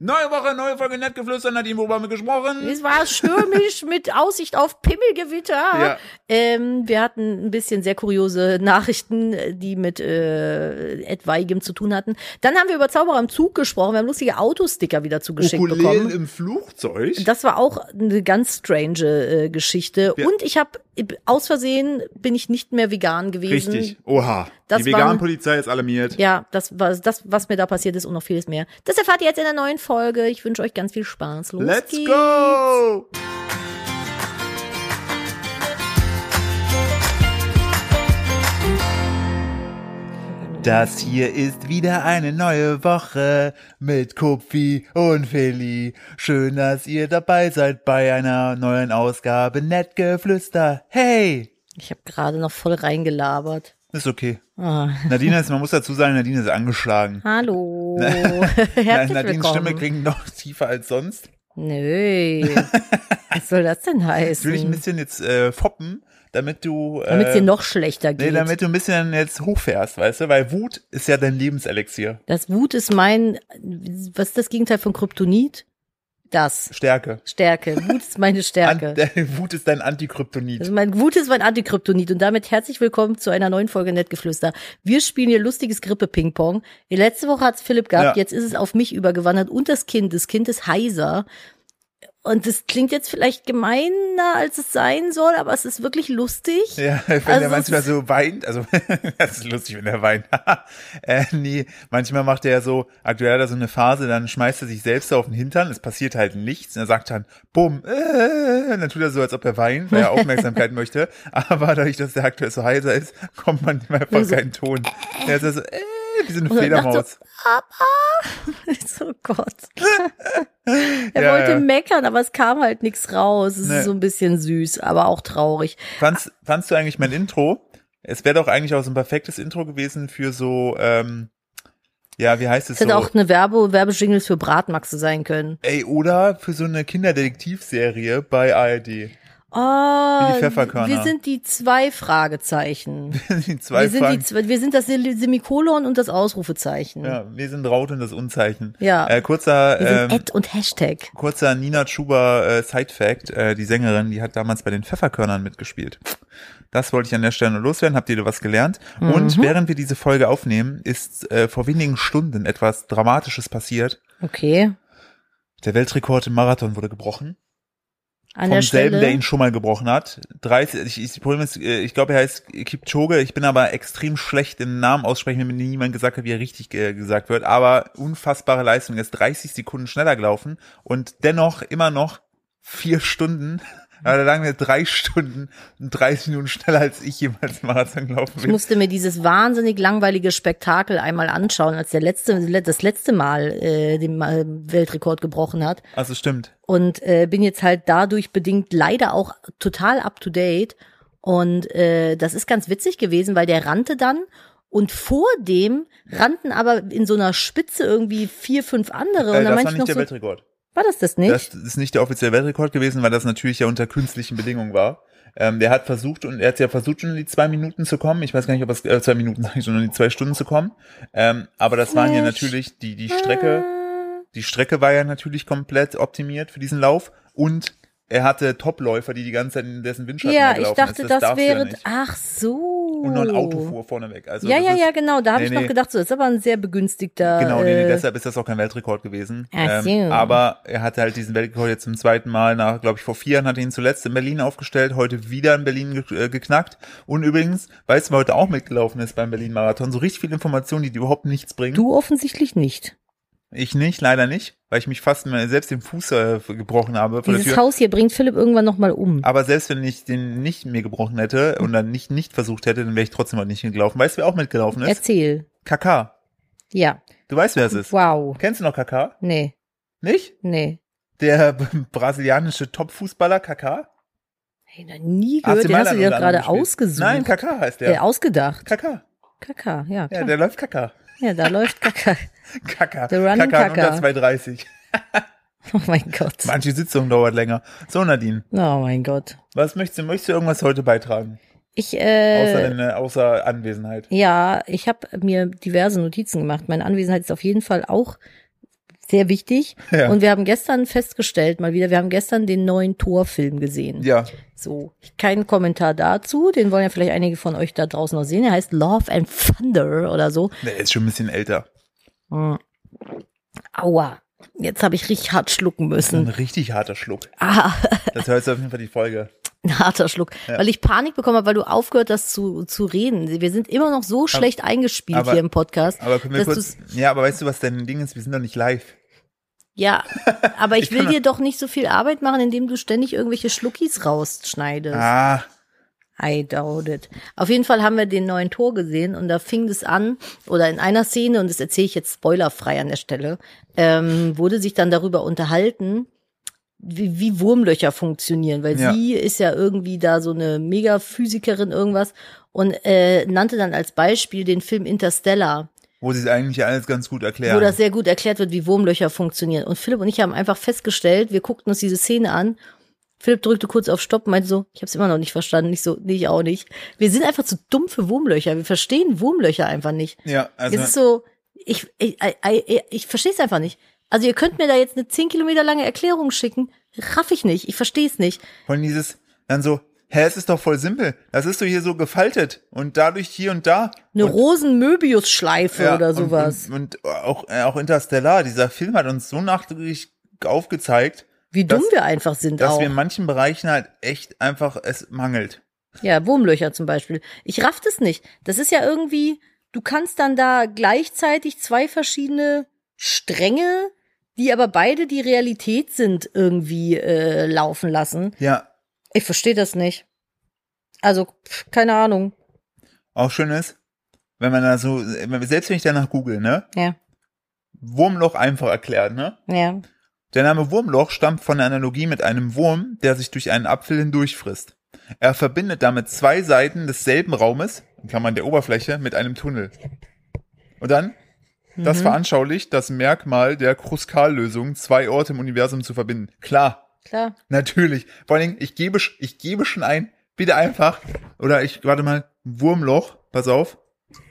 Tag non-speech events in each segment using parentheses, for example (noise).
Neue Woche, neue Folge Nettgeflüster. Nadine, worüber haben wir gesprochen? Es war stürmisch (laughs) mit Aussicht auf Pimmelgewitter. Ja. Ähm, wir hatten ein bisschen sehr kuriose Nachrichten, die mit äh, etwaigem zu tun hatten. Dann haben wir über Zauberer im Zug gesprochen. Wir haben lustige Autosticker wieder zugeschickt Ukulelen bekommen. im Flugzeug. Das war auch eine ganz strange äh, Geschichte. Ja. Und ich habe aus Versehen bin ich nicht mehr vegan gewesen. Richtig. Oha. Das Die Vegan-Polizei ist alarmiert. Ja, das war das, was mir da passiert ist und noch vieles mehr. Das erfahrt ihr jetzt in der neuen Folge. Ich wünsche euch ganz viel Spaß. Los Let's geht's. go! Das hier ist wieder eine neue Woche mit Kupfi und Philly. Schön, dass ihr dabei seid bei einer neuen Ausgabe Nettgeflüster. Hey! Ich habe gerade noch voll reingelabert. Ist okay. Ah. (laughs) Nadine ist, man muss dazu sagen, Nadine ist angeschlagen. Hallo. (laughs) Na- Herzlich Nadines willkommen. Stimme klingt noch (laughs) tiefer als sonst. Nö. Was soll das denn Ich will dich ein heißen? bisschen jetzt äh, foppen, damit du. Äh, Damit es dir noch schlechter Nee, geht. damit du ein bisschen jetzt hochfährst, weißt du? Weil Wut ist ja dein Lebenselixier. das Wut ist mein, was ist das Gegenteil von Kryptonit? Das. Stärke. Stärke. Wut ist meine Stärke. An, (laughs) Wut ist dein Antikryptonit. Also mein Wut ist mein Antikryptonit und damit herzlich willkommen zu einer neuen Folge Nettgeflüster. Wir spielen hier lustiges Grippe-Ping-Pong. Letzte Woche hat's Philipp gehabt, Ja. jetzt ist es auf mich übergewandert und das Kind. Das Kind ist heiser. Und das klingt jetzt vielleicht gemeiner, als es sein soll, aber es ist wirklich lustig. Ja, wenn Also er manchmal so weint, also (laughs) das ist lustig, wenn er weint. (laughs) äh, nee, manchmal macht er ja so, aktuell hat er so eine Phase, dann schmeißt er sich selbst auf den Hintern, es passiert halt nichts, und er sagt dann, bumm, äh, und dann tut er so, als ob er weint, weil er (laughs) Aufmerksamkeit möchte, aber dadurch, dass der aktuell so heiser ist, kommt man einfach So. keinen Ton. Er ist so, äh, wie so eine er Fledermaus. (laughs) So, oh Gott. (laughs) er Ja, wollte ja. meckern, aber es kam halt nichts raus. Es Nee. ist so ein bisschen süß, aber auch traurig. Fandst, fandst du eigentlich mein Intro? Es wäre doch eigentlich auch so ein perfektes Intro gewesen für so, ähm, ja, wie heißt es Es so? hätte auch eine Werbe Werbejingles für Bratmaxe sein können. Ey, oder für so eine Kinderdetektivserie bei ARD. Oh, Wie die Pfefferkörner. wir sind die zwei Fragezeichen. Die (laughs) zwei wir, sind die, zwei- wir sind das Semikolon und das Ausrufezeichen. ja, wir sind Raut und das Unzeichen. Ja. Äh, kurzer, Wir sind ähm, Ad und Hashtag. kurzer Nina Chuba äh, Side-Fact. Äh, die Sängerin, die hat damals bei den Pfefferkörnern mitgespielt. Das wollte ich an der Stelle nur loswerden. Habt ihr da was gelernt? Mhm. Und während wir diese Folge aufnehmen, ist äh, vor wenigen Stunden etwas Dramatisches passiert. Okay. Der Weltrekord im Marathon wurde gebrochen. An vom der selben, der ihn schon mal gebrochen hat. 30, ich, ich, Problem ist, äh, ich glaube, er heißt Kipchoge. Ich bin aber extrem schlecht im Namen aussprechen, wenn mir niemand gesagt hat, wie er richtig äh, gesagt wird. Aber unfassbare Leistung. Er ist 30 Sekunden schneller gelaufen und dennoch immer noch vier Stunden. Aber da lagen wir drei Stunden und 30 Minuten schneller als ich jemals Marathon gelaufen Ich bin. musste mir dieses wahnsinnig langweilige Spektakel einmal anschauen, als der letzte, das letzte Mal äh, den äh, Weltrekord gebrochen hat. Also stimmt. und äh, bin jetzt halt dadurch bedingt leider auch total up to date. Und äh, das ist ganz witzig gewesen, weil der rannte dann und vor dem rannten aber in so einer Spitze irgendwie vier, fünf andere. Und Äh, dann das war ich nicht noch der so, Weltrekord. War das das nicht? Das ist nicht der offizielle Weltrekord gewesen, weil das natürlich ja unter künstlichen Bedingungen war. Ähm, der hat versucht und er hat ja versucht schon in die zwei Minuten zu kommen. Ich weiß gar nicht, ob es äh, zwei Minuten, (laughs) sondern in die zwei Stunden zu kommen. Ähm, aber das waren ja natürlich die die Strecke. Die Strecke war ja natürlich komplett optimiert für diesen Lauf und er hatte Topläufer, die die ganze Zeit in dessen Windschatten ja, ich dachte, ist. das, ja wäre. nicht. ach so. Und noch ein Auto fuhr vorne weg. Also ja, ja, ist, ja, genau. Da habe Nee, ich noch gedacht, so ist aber ein sehr begünstigter. Genau, nee, nee, äh, deshalb ist das auch kein Weltrekord gewesen. So. Ähm, aber er hatte halt diesen Weltrekord jetzt zum zweiten Mal nach, glaube ich, vor vier Jahren hat er ihn zuletzt in Berlin aufgestellt, heute wieder in Berlin ge äh, geknackt. Und übrigens, weißt du, wer heute auch mitgelaufen ist beim Berlin-Marathon? So richtig viele Informationen, die dir überhaupt nichts bringen. Du offensichtlich nicht. Ich nicht, leider nicht, weil ich mich fast mal selbst den Fuß äh, gebrochen habe der Dieses. Haus hier bringt Philipp irgendwann noch mal um. Aber selbst wenn ich den nicht mir gebrochen hätte und dann nicht nicht versucht hätte, dann wäre ich trotzdem heute nicht gelaufen. Weißt du, wer auch mitgelaufen ist? Erzähl. Kaka. Ja. Du weißt, wer es ist. Wow. Kennst du noch Kaka? Nee, Nicht? nee. Der (laughs) brasilianische Topfußballer Kaka? Hey, noch nie AC gehört, den hast du dir gerade ausgesucht. Nein, Kaka heißt äh, der. ausgedacht. Kaka. Kaka, ja, Ja, klar. der läuft Kaka. Ja, da läuft Kaka. (laughs) Kaka. The running Kaka, Kaka. unter 230. Oh mein Gott. Manche Sitzung dauert länger. So, Nadine, Oh mein Gott. was möchtest du? Möchtest du irgendwas heute beitragen? Ich, Außer, äh, deine, außer Anwesenheit. ja, ich habe mir diverse Notizen gemacht. Meine Anwesenheit ist auf jeden Fall auch Sehr wichtig. (laughs) Ja. Und wir haben gestern festgestellt, mal wieder, wir haben gestern den neuen Torfilm gesehen. Ja. So, kein Kommentar dazu. Den wollen ja vielleicht einige von euch da draußen noch sehen. Er heißt Love and Thunder oder so. Der ist schon ein bisschen älter. Aua. Jetzt habe ich richtig hart schlucken Ein müssen. richtig harter Schluck. Ah, (laughs) Das hört auf jeden Fall die Folge. ein harter Schluck. Weil ich Panik bekommen habe, weil du aufgehört hast zu, zu reden. Wir sind immer noch so schlecht eingespielt aber- hier im Podcast. Aber können wir kurz. Ja, aber weißt du, was dein Ding ist? Wir sind doch nicht live. Ja, (laughs) aber ich Ich will dir doch nicht so viel Arbeit machen, indem du ständig irgendwelche Schluckis rausschneidest. Ah, I doubt it. Auf jeden Fall haben wir den neuen Tor gesehen und da fing es an, oder in einer Szene, und das erzähle ich jetzt spoilerfrei an der Stelle, ähm, wurde sich dann darüber unterhalten, wie, wie Wurmlöcher funktionieren, weil Ja. sie ist ja irgendwie da so eine Megaphysikerin irgendwas und äh, nannte dann als Beispiel den Film Interstellar, wo sie es eigentlich alles ganz gut erklären. wo das sehr gut erklärt wird, wie Wurmlöcher funktionieren. Und Philipp und ich haben einfach festgestellt, wir guckten uns diese Szene an. Philipp drückte kurz auf Stopp und meinte so, ich habe es immer noch nicht verstanden. Ich so, nee, ich auch nicht. Wir sind einfach zu dumm für Wurmlöcher. Wir verstehen Wurmlöcher einfach nicht. ja, also. es ist so, ich, ich, ich, ich, ich verstehe es einfach nicht. Also ihr könnt mir da jetzt eine 10 Kilometer lange Erklärung schicken. Raff ich nicht. Ich verstehe es nicht. Von dieses, dann so, hä, es ist doch voll simpel. Das ist doch hier so gefaltet und dadurch hier und da. Eine und, Rosen-Möbius-Schleife ja, oder und- sowas. Und, und auch, äh, auch Interstellar, dieser Film hat uns so nachdrücklich aufgezeigt, wie dumm dass- wir einfach sind dass auch. wir in manchen Bereichen halt echt einfach es mangelt. Ja, Wurmlöcher zum Beispiel. Ich raff das nicht. Das ist ja irgendwie, du kannst dann da gleichzeitig zwei verschiedene Stränge, die aber beide die Realität sind, irgendwie äh, laufen lassen. Ja, Ich verstehe das nicht. Also, pf, keine Ahnung. auch schön ist, wenn man da so, wenn wir- selbst wenn ich danach google, ne, Ja, Wurmloch einfach erklärt, ne? ja. Der Name Wurmloch stammt von der Analogie mit einem Wurm, der sich durch einen Apfel hindurchfrisst. Er verbindet damit zwei Seiten desselben Raumes, in Klammern der Oberfläche, mit einem Tunnel. Und dann, das veranschaulicht das Merkmal der Kruskal-Lösung, zwei Orte im Universum zu verbinden. Klar, Klar. natürlich. Vor allen Dingen, ich gebe, ich gebe schon ein, bitte einfach, oder ich, warte mal, Wurmloch, pass auf,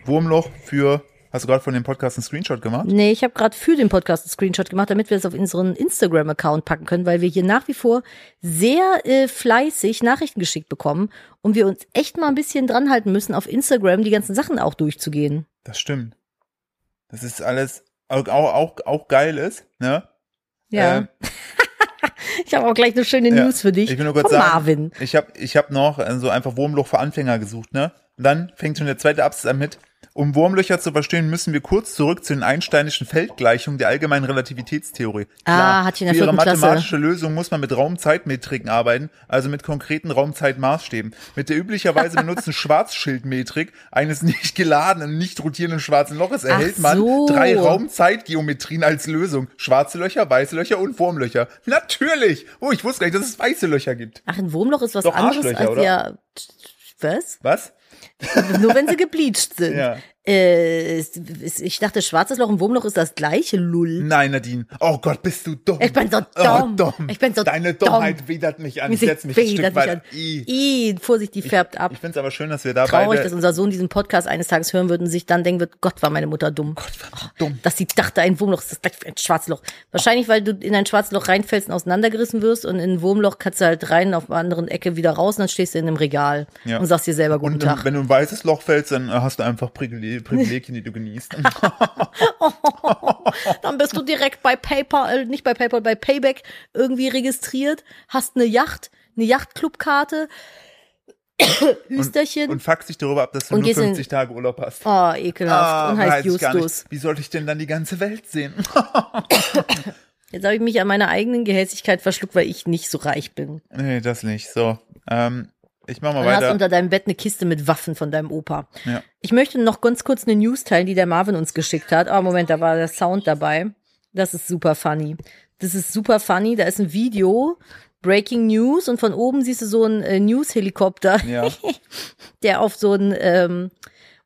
Wurmloch für, hast du gerade von dem Podcast einen Screenshot gemacht? Nee, ich habe gerade für den Podcast einen Screenshot gemacht, damit wir es auf unseren Instagram-Account packen können, weil wir hier nach wie vor sehr äh, fleißig Nachrichten geschickt bekommen und wir uns echt mal ein bisschen dran halten müssen, auf Instagram die ganzen Sachen auch durchzugehen. Das stimmt. Das ist alles auch, auch, auch geil ist, ne? Ja. Ähm, (laughs) ich habe auch gleich eine schöne ja. News für dich. Ich will nur kurz Von sagen, Marvin. ich habe ich hab noch äh, so einfach Wurmloch für Anfänger gesucht, ne? Und dann fängt schon der zweite Absatz an mit, um Wurmlöcher zu verstehen, müssen wir kurz zurück zu den einsteinischen Feldgleichungen der allgemeinen Relativitätstheorie. Ah, hatte ich in der für ihre vierten Klasse. mathematische Lösung muss man mit Raumzeitmetriken arbeiten, also mit konkreten Raumzeitmaßstäben. Mit der üblicherweise (laughs) benutzten Schwarzschildmetrik eines nicht geladenen, nicht rotierenden schwarzen Loches erhält man so. drei Raumzeitgeometrien als Lösung. Schwarze Löcher, weiße Löcher und Wurmlöcher. Natürlich! Oh, ich wusste gar nicht, dass es weiße Löcher gibt. Ach, ein Wurmloch ist was Doch, anderes als oder? ja. Was? Was? Nur wenn sie gebleached sind. Ja. Äh, es- es- ich dachte, schwarzes Loch und Wurmloch ist das gleiche, Lull. Nein, Nadine. Oh Gott, bist du dumm. Ich bin so Oh, dumm. Ich bin so Deine dumm. Dummheit widert mich an. Ich Sie setz mich ein Stück weit. I. I, Vorsicht, die färbt ab. Ich find's aber schön, dass wir da Traurig, dass unser Sohn diesen Podcast eines Tages hören wird und sich dann denken wird, Gott, war meine Mutter dumm. dumm. Dass sie dachte, ein Wurmloch ist das gleich ein Schwarzloch. Wahrscheinlich, weil du in ein Schwarzloch reinfällst und auseinandergerissen wirst und in ein Wurmloch kannst du halt rein auf der anderen Ecke wieder raus und dann stehst du in einem Regal Ja. und sagst dir selber guten Und Tag. wenn du in ein weißes Loch fällst, dann hast du einfach Privileg- Privilegien, die du genießt. (laughs) (laughs) Dann bist du direkt bei PayPal, äh, nicht bei PayPal, bei Payback irgendwie registriert, hast eine Yacht, eine Yachtclubkarte, Hüsterchen. Und fuckst dich darüber ab, dass du Und nur gehst in- 50 Tage Urlaub hast. oh, ekelhaft. und heißt Justus. Wie sollte ich denn dann die ganze Welt sehen? (coughs) Jetzt habe ich mich an meiner eigenen Gehässigkeit verschluckt, weil ich nicht so reich bin. nee, das nicht. So, ähm, ich mach mal Du hast weiter. unter deinem Bett eine Kiste mit Waffen von deinem Opa. Ja. Ich möchte noch ganz kurz eine News teilen, die der Marvin uns geschickt hat. Ah, Moment, da war der Sound dabei. Das ist super funny. Das ist super funny. Da ist ein Video, Breaking News, und von oben siehst du so einen äh, News-Helikopter, Ja. (laughs) der auf so einen ähm,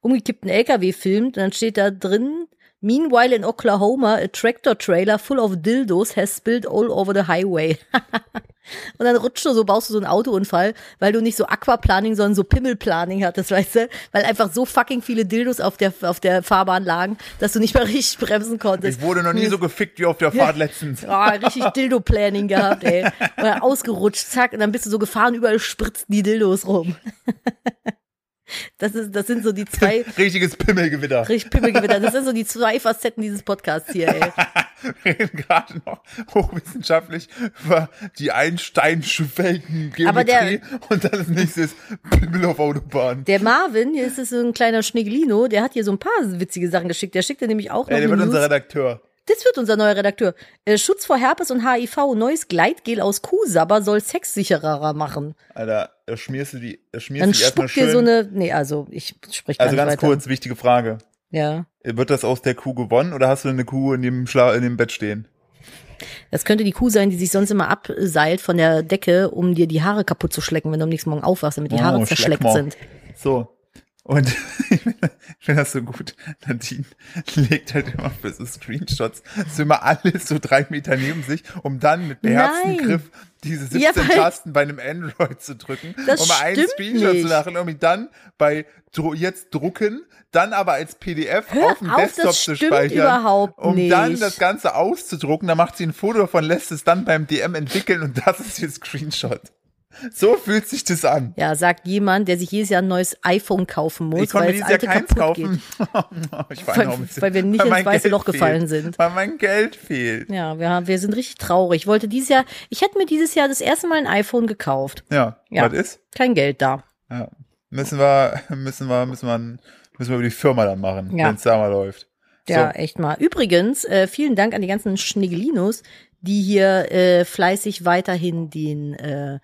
umgekippten LKW filmt. Und dann steht da drin, Meanwhile in Oklahoma, a tractor trailer full of dildos has spilled all over the highway. (laughs) Und dann rutscht du so, baust du so einen Autounfall, weil du nicht so Aquaplaning, sondern so Pimmelplaning hattest, weißt du? Weil einfach so fucking viele Dildos auf der, auf der Fahrbahn lagen, dass du nicht mehr (laughs) richtig bremsen konntest. Ich wurde noch nie so gefickt wie auf der Fahrt letztens. Oh, richtig (laughs) Dildo-Planning gehabt, ey. Oder ausgerutscht, zack, und dann bist du so gefahren, überall spritzen die Dildos rum. Das, ist, das sind so die zwei. (laughs) Richtiges Pimmelgewitter. Richtig Pimmelgewitter. Das sind so die zwei Facetten dieses Podcasts hier, ey. (laughs) Wir reden gerade noch hochwissenschaftlich über die Einstein'sche Weltengeometrie und dann das nächste ist Pimmel auf Autobahn. Der Marvin, hier ist es so ein kleiner Schnegelino, der hat hier so ein paar witzige Sachen geschickt. Der schickt dir nämlich auch noch Ey, der wird unser Redakteur. Das wird unser neuer Redakteur. Äh, Schutz vor Herpes und HIV. Neues Gleitgel aus Kuhsabber soll sexsicherer machen. Alter, schmierst du die, schmierst Dann die erstmal schön. dir so eine, nee, also ich spreche gar also ganz weiter. kurz, wichtige Frage. Ja. Wird das aus der Kuh gewonnen oder hast du eine Kuh in dem, Schla in dem Bett stehen? Das könnte die Kuh sein, die sich sonst immer abseilt von der Decke, um dir die Haare kaputt zu schlecken, wenn du am nächsten Morgen aufwachst, damit die Haare Oh, zerschleckt Schleckmau. sind. So. Und (laughs) ich finde find das so gut. Nadine legt halt immer für so Screenshots so immer alles so drei Meter neben sich, um dann mit beherztem Nein. Griff diese 17 Ja, Tasten bei einem Android zu drücken, Das um mal einen Screenshot nicht. zu machen, um ihn dann bei jetzt drucken, dann aber als PDF Hör auf dem auf, Desktop zu speichern, überhaupt um dann nicht. das Ganze auszudrucken. Dann macht sie ein Foto davon, lässt es dann beim DM entwickeln und das ist ihr Screenshot. (laughs) So fühlt sich das an. Ja, sagt jemand, der sich jedes Jahr ein neues iPhone kaufen muss, Ich weil das dieses Jahr alte keins kaputt geht. kaufen. (laughs) ich war Weil- weil wir nicht weil ins weiße Geld Loch gefallen fehlt. sind. Weil mein Geld fehlt. Ja, wir, haben, wir sind richtig traurig. Ich wollte dieses Jahr, ich hätte mir dieses Jahr das erste Mal ein iPhone gekauft. Ja, Ja. was ist? Kein Geld da. Ja. Müssen wir, müssen wir, müssen wir, müssen wir über die Firma dann machen, Ja. wenn es da mal läuft. Ja, So. echt mal. Übrigens, äh, vielen Dank an die ganzen Schniggelinos, die hier äh, fleißig weiterhin den äh,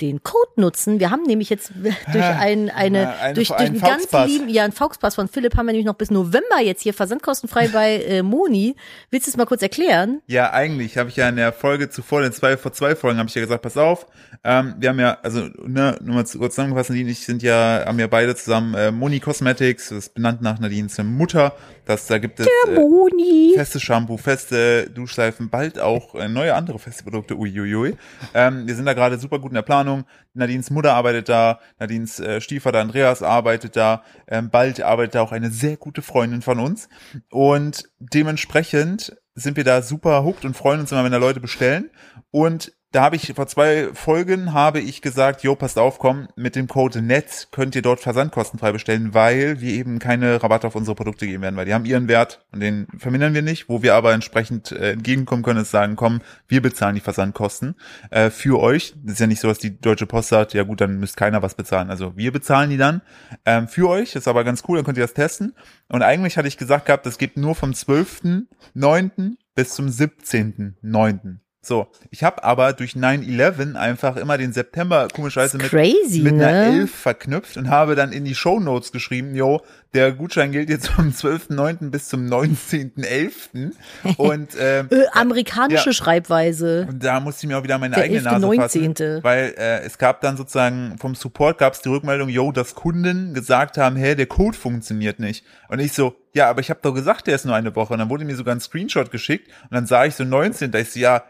den Code nutzen. Wir haben nämlich jetzt (laughs) durch ein, eine, Ja, eine- durch, durch einen einen ganz lieben, ja, einen Fauxpass von Philipp haben wir nämlich noch bis November jetzt hier versandkostenfrei (laughs) bei äh, Moni. Willst du es mal kurz erklären? Ja, eigentlich habe ich ja in der Folge zuvor, den zwei, vor zwei Folgen habe ich ja gesagt, pass auf, ähm, wir haben ja, also ne, nur mal zu- kurz zusammengefasst, Nadine und ich sind ja, haben ja beide zusammen äh, Moni Cosmetics, das ist benannt nach Nadines Mutter, das, da gibt es äh, Moni. festes Shampoo, feste Duschseifen, bald auch äh, neue andere feste Produkte, uiuiui. Ähm, wir sind da gerade super gut in der Planung. Nadines Mutter arbeitet da, Nadines äh, Stiefvater Andreas arbeitet da, ähm, bald arbeitet da auch eine sehr gute Freundin von uns. Und dementsprechend sind wir da super hooked und freuen uns immer, wenn da Leute bestellen. Und da habe ich vor zwei Folgen habe ich gesagt, jo, passt auf, komm, mit dem Code NET könnt ihr dort versandkostenfrei bestellen, weil wir eben keine Rabatte auf unsere Produkte geben werden, weil die haben ihren Wert und den vermindern wir nicht. Wo wir aber entsprechend äh, entgegenkommen können, ist sagen, komm, wir bezahlen die Versandkosten äh, für euch. Das ist ja nicht so, dass die Deutsche Post sagt, ja gut, dann müsst keiner was bezahlen. Also wir bezahlen die dann ähm, für euch. Ist aber ganz cool, dann könnt ihr das testen. Und eigentlich hatte ich gesagt gehabt, das geht nur vom 12.9. bis zum 17.9. So, ich habe aber durch 9-11 einfach immer den September komischerweise mit, Crazy, mit einer ne? 11 verknüpft und habe dann in die Shownotes geschrieben, jo, der Gutschein gilt jetzt vom 12.9. bis zum 19.11. (laughs) Und ähm, Äh, amerikanische Ja. Schreibweise. und da musste ich mir auch wieder meine Der eigene 11., Nase 19.. fassen, weil äh, es gab dann sozusagen vom Support gab es die Rückmeldung, yo, dass Kunden gesagt haben, hey, der Code funktioniert nicht. Und ich so, ja, aber ich habe doch gesagt, der ist nur eine Woche. Und dann wurde mir sogar ein Screenshot geschickt und dann sah ich so 19, da ich so, ja,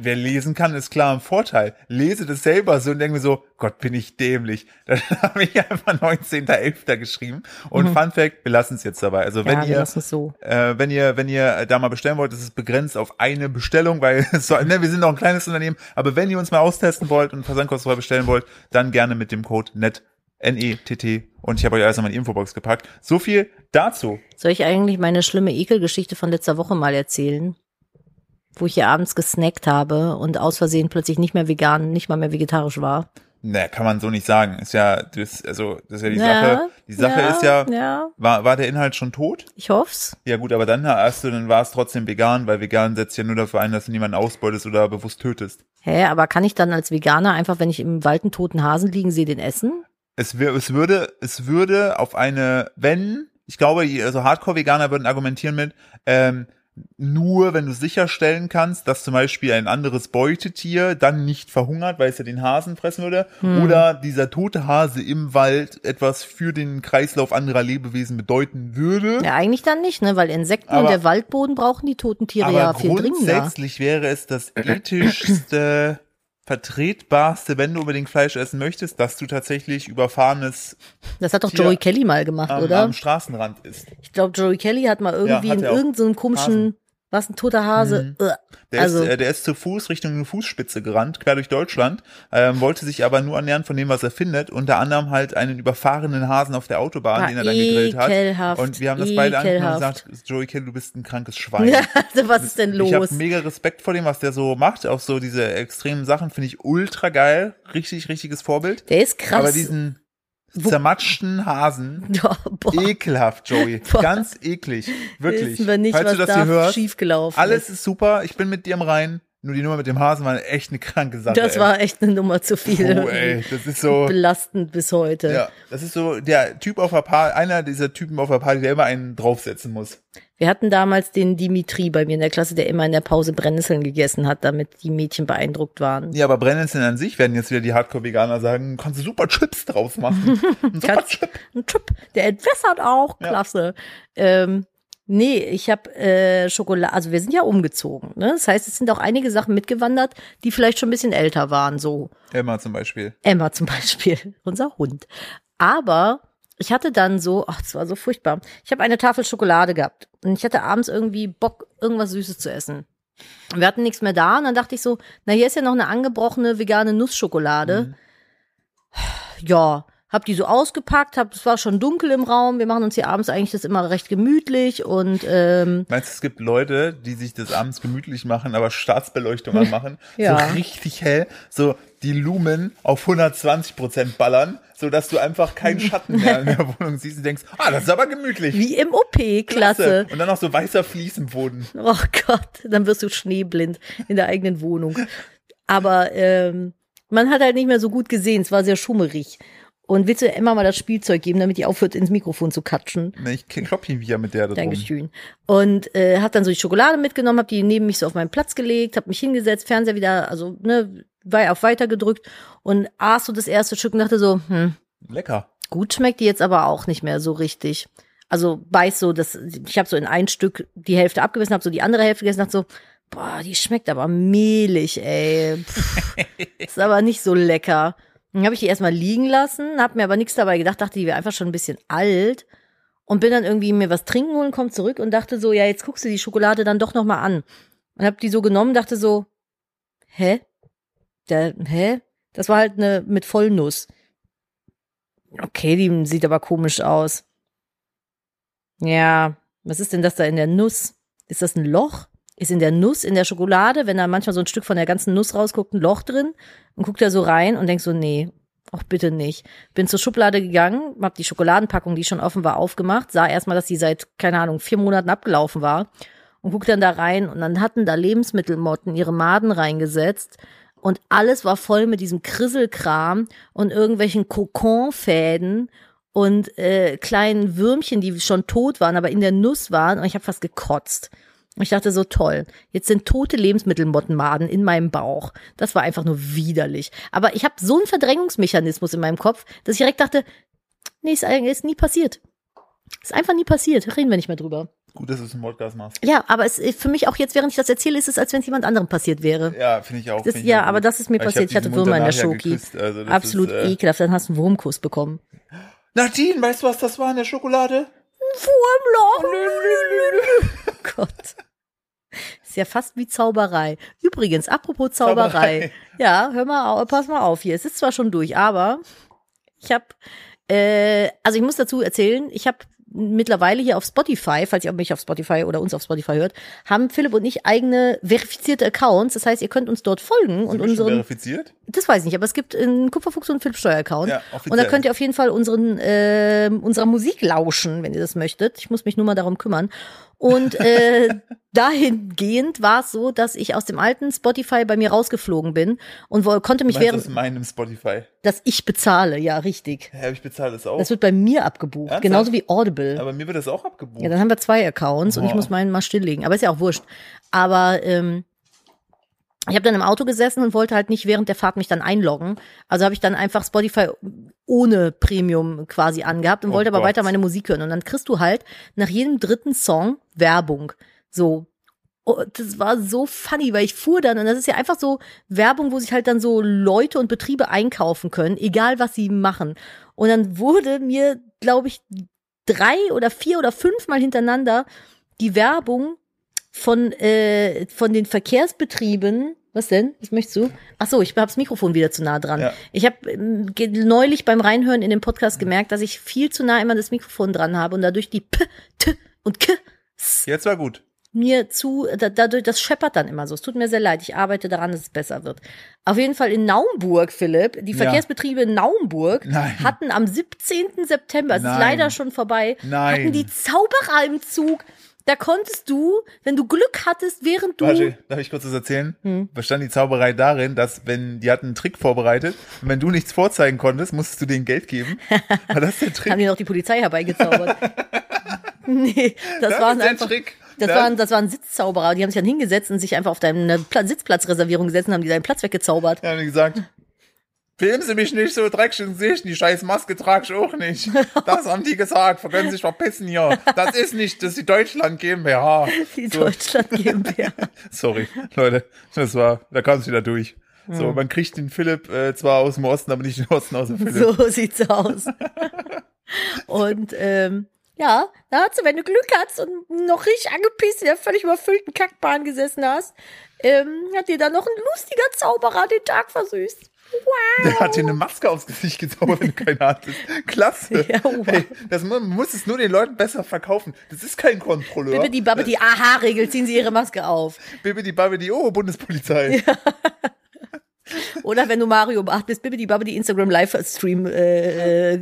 wer lesen kann, ist klar ein Vorteil. Lese das selber so und denke mir so, Gott, bin ich dämlich. (laughs) Dann habe ich einfach 19.11. geschrieben. Und Fun Fact, wir lassen es jetzt dabei. Also wenn Mhm. ja, ihr so. äh, wenn ihr, wenn ihr da mal bestellen wollt, ist es begrenzt auf eine Bestellung, weil (laughs) soll, ne, wir sind noch ein kleines Unternehmen, aber wenn ihr uns mal austesten wollt und versandkostenfrei bestellen wollt, dann gerne mit dem Code NET, N-E-T-T und ich habe euch alles in meine Infobox gepackt. So viel dazu. Soll ich eigentlich meine schlimme Ekelgeschichte von letzter Woche mal erzählen? Wo ich hier abends gesnackt habe und aus Versehen plötzlich nicht mehr vegan, nicht mal mehr vegetarisch war. Ne, kann man so nicht sagen. Ist ja, das, also, das ist ja die Ja, Sache. Die Sache ja, ist ja, ja. war, war der Inhalt schon tot? Ich hoff's. Ja gut, aber dann hast du, dann war es trotzdem vegan, weil vegan setzt ja nur dafür ein, dass du niemanden ausbeutest oder bewusst tötest. Hä, aber kann ich dann als Veganer einfach, wenn ich im Wald einen toten Hasen liegen sehe, den essen? es, wär, es würde, es würde auf eine, wenn, ich glaube, also Hardcore-Veganer würden argumentieren mit, ähm, nur wenn du sicherstellen kannst, dass zum Beispiel ein anderes Beutetier dann nicht verhungert, weil es ja den Hasen fressen würde, oder dieser tote Hase im Wald etwas für den Kreislauf anderer Lebewesen bedeuten würde. Ja, eigentlich dann nicht, ne? Weil Insekten und Aber- der Waldboden brauchen die toten Tiere Aber ja viel dringender. grundsätzlich wäre es das (clears throat) ethischste vertretbarste, wenn du unbedingt Fleisch essen möchtest, dass du tatsächlich überfahrenes Das hat doch Tier Joey Kelly mal gemacht, am, oder? am Straßenrand isst. Ich glaube, Joey Kelly hat mal irgendwie hat in irgendeinem komischen, was ein toter Hase. Ugh. Der, also ist, äh, der ist zu Fuß Richtung eine Fußspitze gerannt, quer durch Deutschland, ähm, wollte sich aber nur ernähren von dem, was er findet, unter anderem halt einen überfahrenen Hasen auf der Autobahn, Ah, den er dann gegrillt hat. ekelhaft, Und wir haben das beide angeguckt und ekelhaft. gesagt, Joey Kelly, du bist ein krankes Schwein. (laughs) ja, also was ist denn Ich habe los? mega Respekt vor dem, was der so macht. Auch so diese extremen Sachen finde ich ultra geil. Richtig, richtiges Vorbild. Der ist krass. Aber diesen zermatschten Hasen, (laughs) Ja, boah, ekelhaft, Joey. (laughs) Boah. Ganz eklig. Wirklich. wissen wir nicht, Falls was du das da hier hörst, schiefgelaufen alles ist. ist super. Ich bin mit dir im Rein. Nur die Nummer mit dem Hasen war echt eine kranke Sache. Das ey. war echt eine Nummer zu viel. Oh, ey, das ist so. Belastend bis heute. Ja, das ist so der Typ auf der Party, einer dieser Typen auf der Party, der immer einen draufsetzen muss. Wir hatten damals den Dimitri bei mir in der Klasse, der immer in der Pause Brennnesseln gegessen hat, damit die Mädchen beeindruckt waren. Ja, aber Brennnesseln an sich werden jetzt wieder die Hardcore-Veganer sagen, kannst du super Chips draus machen. (laughs) Ein super Chip. Ein Chip, der entwässert auch, Ja. klasse. Ähm, nee, ich habe äh, Schokolade, also wir sind ja umgezogen. Ne? Das heißt, es sind auch einige Sachen mitgewandert, die vielleicht schon ein bisschen älter waren, so Emma zum Beispiel. Emma zum Beispiel, (laughs) unser Hund. Aber ich hatte dann so, ach, das war so furchtbar. Ich habe eine Tafel Schokolade gehabt und ich hatte abends irgendwie Bock, irgendwas Süßes zu essen. Und Wir hatten nichts mehr da und dann dachte ich so, na, hier ist ja noch eine angebrochene vegane Nussschokolade. Ja, hab die so ausgepackt, hab, es war schon dunkel im Raum. Wir machen uns hier abends eigentlich das immer recht gemütlich und ähm, Meinst du, es gibt Leute, die sich das abends gemütlich machen, aber Staatsbeleuchtung anmachen? (laughs) Ja. So richtig hell, so die Lumen auf 120 Prozent ballern, so dass du einfach keinen Schatten mehr in der (laughs) Wohnung siehst und denkst, ah, das ist aber gemütlich. wie im OP, klasse. Und dann noch so weißer Vlies im Boden. Oh Gott, dann wirst du schneeblind in der eigenen Wohnung. Aber ähm, man hat halt nicht mehr so gut gesehen, es war sehr schummerig. Und willst du Emma mal das Spielzeug geben, damit die aufhört, ins Mikrofon zu katschen? Ne, Ich klopp ihn wieder mit der da. Dankeschön. Und äh, hab dann so die Schokolade mitgenommen, hab die neben mich so auf meinen Platz gelegt, hab mich hingesetzt, Fernseher wieder, also ne, war auf weiter gedrückt und aß so das erste Stück und dachte so, hm, Lecker. gut schmeckt die jetzt aber auch nicht mehr so richtig. Also beiß so, das, ich habe so in ein Stück die Hälfte abgebissen, habe so die andere Hälfte gegessen, dachte so, boah, die schmeckt aber mehlig, ey. Pff, (laughs) ist aber nicht so lecker. Dann habe ich die erstmal liegen lassen, habe mir aber nichts dabei gedacht, dachte, die wäre einfach schon ein bisschen alt und bin dann irgendwie mir was trinken holen, komm zurück und dachte so, ja, jetzt guckst du die Schokolade dann doch noch mal an. Und hab die so genommen, dachte so, hä? Der, hä? Das war halt eine mit Vollnuss. Okay, die sieht aber komisch aus. Ja, was ist denn das da in der Nuss? Ist das ein Loch? Ist in der Nuss, in der Schokolade, wenn da manchmal so ein Stück von der ganzen Nuss rausguckt, ein Loch drin und guckt da so rein und denkt so, nee, auch bitte nicht. Bin zur Schublade gegangen, hab die Schokoladenpackung, die schon offen war, aufgemacht, sah erstmal, dass die seit, keine Ahnung, vier Monaten abgelaufen war und guck dann da rein und dann hatten da Lebensmittelmotten ihre Maden reingesetzt und alles war voll mit diesem Krisselkram und irgendwelchen Kokonfäden und äh, kleinen Würmchen, die schon tot waren, aber in der Nuss waren und ich habe fast gekotzt. Ich dachte so toll, jetzt sind tote Lebensmittelmottenmaden in meinem Bauch. Das war einfach nur widerlich. Aber ich habe so einen Verdrängungsmechanismus in meinem Kopf, dass ich direkt dachte, nee, ist, eigentlich- ist nie passiert. Ist einfach nie passiert. Reden wir nicht mehr drüber. Gut, dass du es im Podcast machst. Ja, aber es ist für mich auch jetzt, während ich das erzähle, ist es, als wenn es jemand anderem passiert wäre. Ja, finde ich auch. Das, find ich ja, auch aber gut. das ist mir ich passiert. Ich, hatte Würmer in der Schoki. geküsst, also Absolut ist, äh, ekelhaft. Dann hast du einen Wurmkuss bekommen. Nadine, weißt du, was das war in der Schokolade? Wurmloch. Oh (laughs) Gott. Ist ja fast wie Zauberei. Übrigens, apropos Zauberei. Zauberei. (laughs) Ja, hör mal, pass mal auf hier. Es ist zwar schon durch, aber ich habe, äh, also ich muss dazu erzählen, ich habe mittlerweile hier auf Spotify, falls ihr mich auf Spotify oder uns auf Spotify hört, haben Philipp und ich eigene verifizierte Accounts. Das heißt, ihr könnt uns dort folgen und Sind schon unseren verifiziert? Das weiß ich nicht, aber es gibt einen Kupferfuchs und Philipp Steuer Account. Ja, offiziell. und da könnt ihr auf jeden Fall unseren äh, unserer Musik lauschen, wenn ihr das möchtet. Ich muss mich nur mal darum kümmern. Und äh, (laughs) dahingehend war es so, dass ich aus dem alten Spotify bei mir rausgeflogen bin und wo, konnte mich während, aus meinem Spotify? dass ich bezahle, ja richtig. Hä, ich bezahle das auch. Das wird bei mir abgebucht, Ernsthaft? genauso wie Audible. aber mir wird das auch abgebucht. Ja, dann haben wir zwei Accounts und ich Boah. muss meinen mal stilllegen. Aber ist ja auch wurscht. Aber ähm, ich habe dann im Auto gesessen und wollte halt nicht während der Fahrt mich dann einloggen. Also habe ich dann einfach Spotify ohne Premium quasi angehabt und Oh wollte aber Gott. weiter meine Musik hören. Und dann kriegst du halt nach jedem dritten Song Werbung. So Oh, das war so funny, weil ich fuhr dann, und das ist ja einfach so Werbung, wo sich halt dann so Leute und Betriebe einkaufen können, egal was sie machen. Und dann wurde mir, glaube ich, drei oder vier oder fünfmal hintereinander die Werbung von, äh, von den Verkehrsbetrieben was denn? Was möchtest du? Ach so, ich hab's Mikrofon wieder zu nah dran. Ja. Ich habe neulich beim Reinhören in den Podcast gemerkt, dass ich viel zu nah immer das Mikrofon dran habe und dadurch die P, T und K S Jetzt war gut. mir zu, da, dadurch, das scheppert dann immer so. Es tut mir sehr leid. Ich arbeite daran, dass es besser wird. Auf jeden Fall in Naumburg, Philipp, die Ja. Verkehrsbetriebe in Naumburg Nein. hatten am 17. September, es ist leider schon vorbei, Nein. hatten die Zauberer im Zug. Da konntest du, wenn du Glück hattest, während du Warte, darf ich kurz was erzählen? Hm. Bestand die Zauberei darin, dass wenn die hatten einen Trick vorbereitet und wenn du nichts vorzeigen konntest, musstest du denen Geld geben. (laughs) War das der Trick? haben die noch die Polizei herbeigezaubert. (laughs) nee, das, Das waren ist einfach, Trick. das Das- waren, das waren Sitzzauberer. Die haben sich dann hingesetzt und sich einfach auf deine Pla Sitzplatzreservierung gesetzt und haben die deinen Platz weggezaubert. Ja, haben die gesagt, filmen Sie mich nicht so dreckig ins Gesicht, die scheiß Maske trage ich auch nicht. Das haben die gesagt, können sich verpissen hier. Das ist nicht, das ist die Deutschland GmbH. Die So. Deutschland GmbH. (laughs) Sorry, Leute, das war, da kam es wieder durch. So, man kriegt den Philipp äh, zwar aus dem Osten, aber nicht den Osten aus dem Philipp. So sieht's aus. (laughs) und ähm, ja, da hast du, wenn du Glück hast und noch richtig angepisst in der völlig überfüllten Kackbahn gesessen hast, ähm, hat dir dann noch ein lustiger Zauberer den Tag versüßt. Wow. Der hat dir eine Maske aufs Gesicht gezaubert, wenn du keine hattest. Klasse. Ja, wow. hey, das, man muss es nur den Leuten besser verkaufen. Das ist kein Kontrolleur. Bibbidi Babbidi, Aha-Regel, ziehen Sie Ihre Maske auf. Bibidi Babidi, oh, Bundespolizei. Oder wenn du Mario Bart bist, Bibbidi Babbidi Instagram Livestream äh,